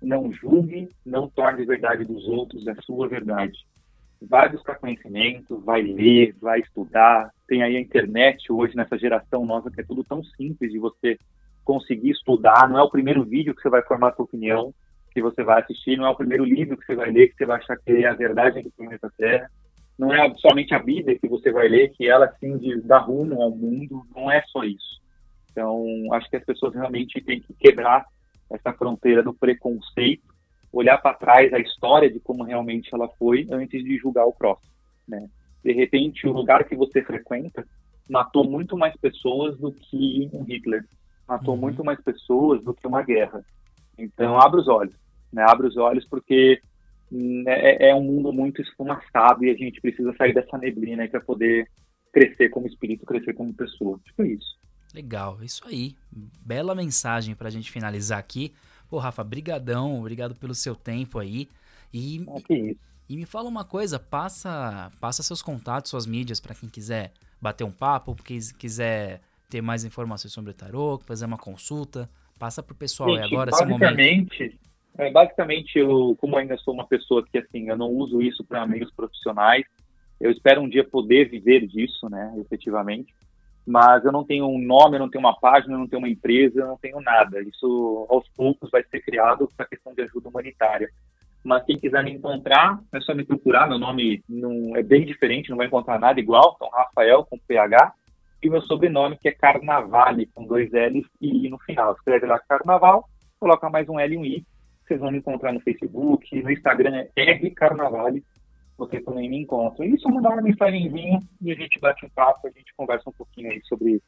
Não julgue, não torne a verdade dos outros a sua verdade. Vai buscar conhecimento, vai ler, vai estudar. Tem aí a internet hoje nessa geração nossa que é tudo tão simples de você conseguir estudar, não é o primeiro vídeo que você vai formar sua opinião, que você vai assistir, não é o primeiro livro que você vai ler que você vai achar que é a verdade do planeta Terra, não é somente a Bíblia que você vai ler, que ela sim dá rumo ao mundo, não é só isso. Então, acho que as pessoas realmente têm que quebrar essa fronteira do preconceito, olhar para trás a história de como realmente ela foi antes de julgar o próximo, né? De repente, o lugar que você frequenta matou muito mais pessoas do que um Hitler, matou uhum. muito mais pessoas do que uma guerra. Então, abre os olhos, né? Abre os olhos porque hum, é, é um mundo muito esfumaçado e a gente precisa sair dessa neblina para poder crescer como espírito, crescer como pessoa. Tipo isso. Legal, isso aí. Bela mensagem para a gente finalizar aqui. Pô, Rafa, brigadão, obrigado pelo seu tempo aí. E, é e me fala uma coisa, passa, passa seus contatos, suas mídias para quem quiser bater um papo, quem quiser ter mais informações sobre o tarô, fazer uma consulta? Passa para o pessoal Gente, agora esse momento. É, basicamente, eu, como ainda sou uma pessoa que assim, eu não uso isso para meios profissionais, eu espero um dia poder viver disso, né, efetivamente. mas eu não tenho um nome, eu não tenho uma página, eu não tenho uma empresa, eu não tenho nada. Isso aos poucos vai ser criado para questão de ajuda humanitária. Mas quem quiser me encontrar, é só me procurar. Meu nome não é bem diferente, não vai encontrar nada igual. Então, Rafael com PH e meu sobrenome que é Carnavale com dois L's e I no final. Escreve lá Carnaval, coloca mais um L e um I. Vocês vão me encontrar no Facebook, no Instagram é R Carnavale você também me encontra. E só mandar uma mensagenzinha e a gente bate um papo, a gente conversa um pouquinho aí sobre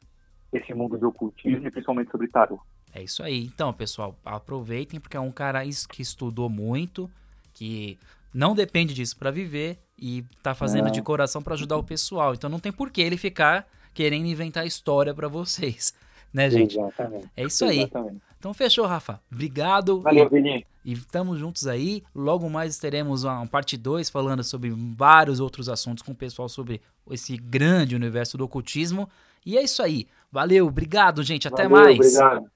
esse mundo do ocultismo e principalmente sobre tarô. É isso aí. Então, pessoal, aproveitem porque é um cara que estudou muito, que não depende disso para viver e tá fazendo é. de coração para ajudar o pessoal. Então não tem por que ele ficar querendo inventar história para vocês, né, gente? Exatamente. É isso aí. Exatamente. Então fechou, Rafa. Obrigado. Valeu, Vini. E estamos juntos aí. Logo mais teremos uma parte 2 falando sobre vários outros assuntos com o pessoal sobre esse grande universo do ocultismo. E é isso aí. Valeu, obrigado, gente. Até Valeu, mais. Obrigado.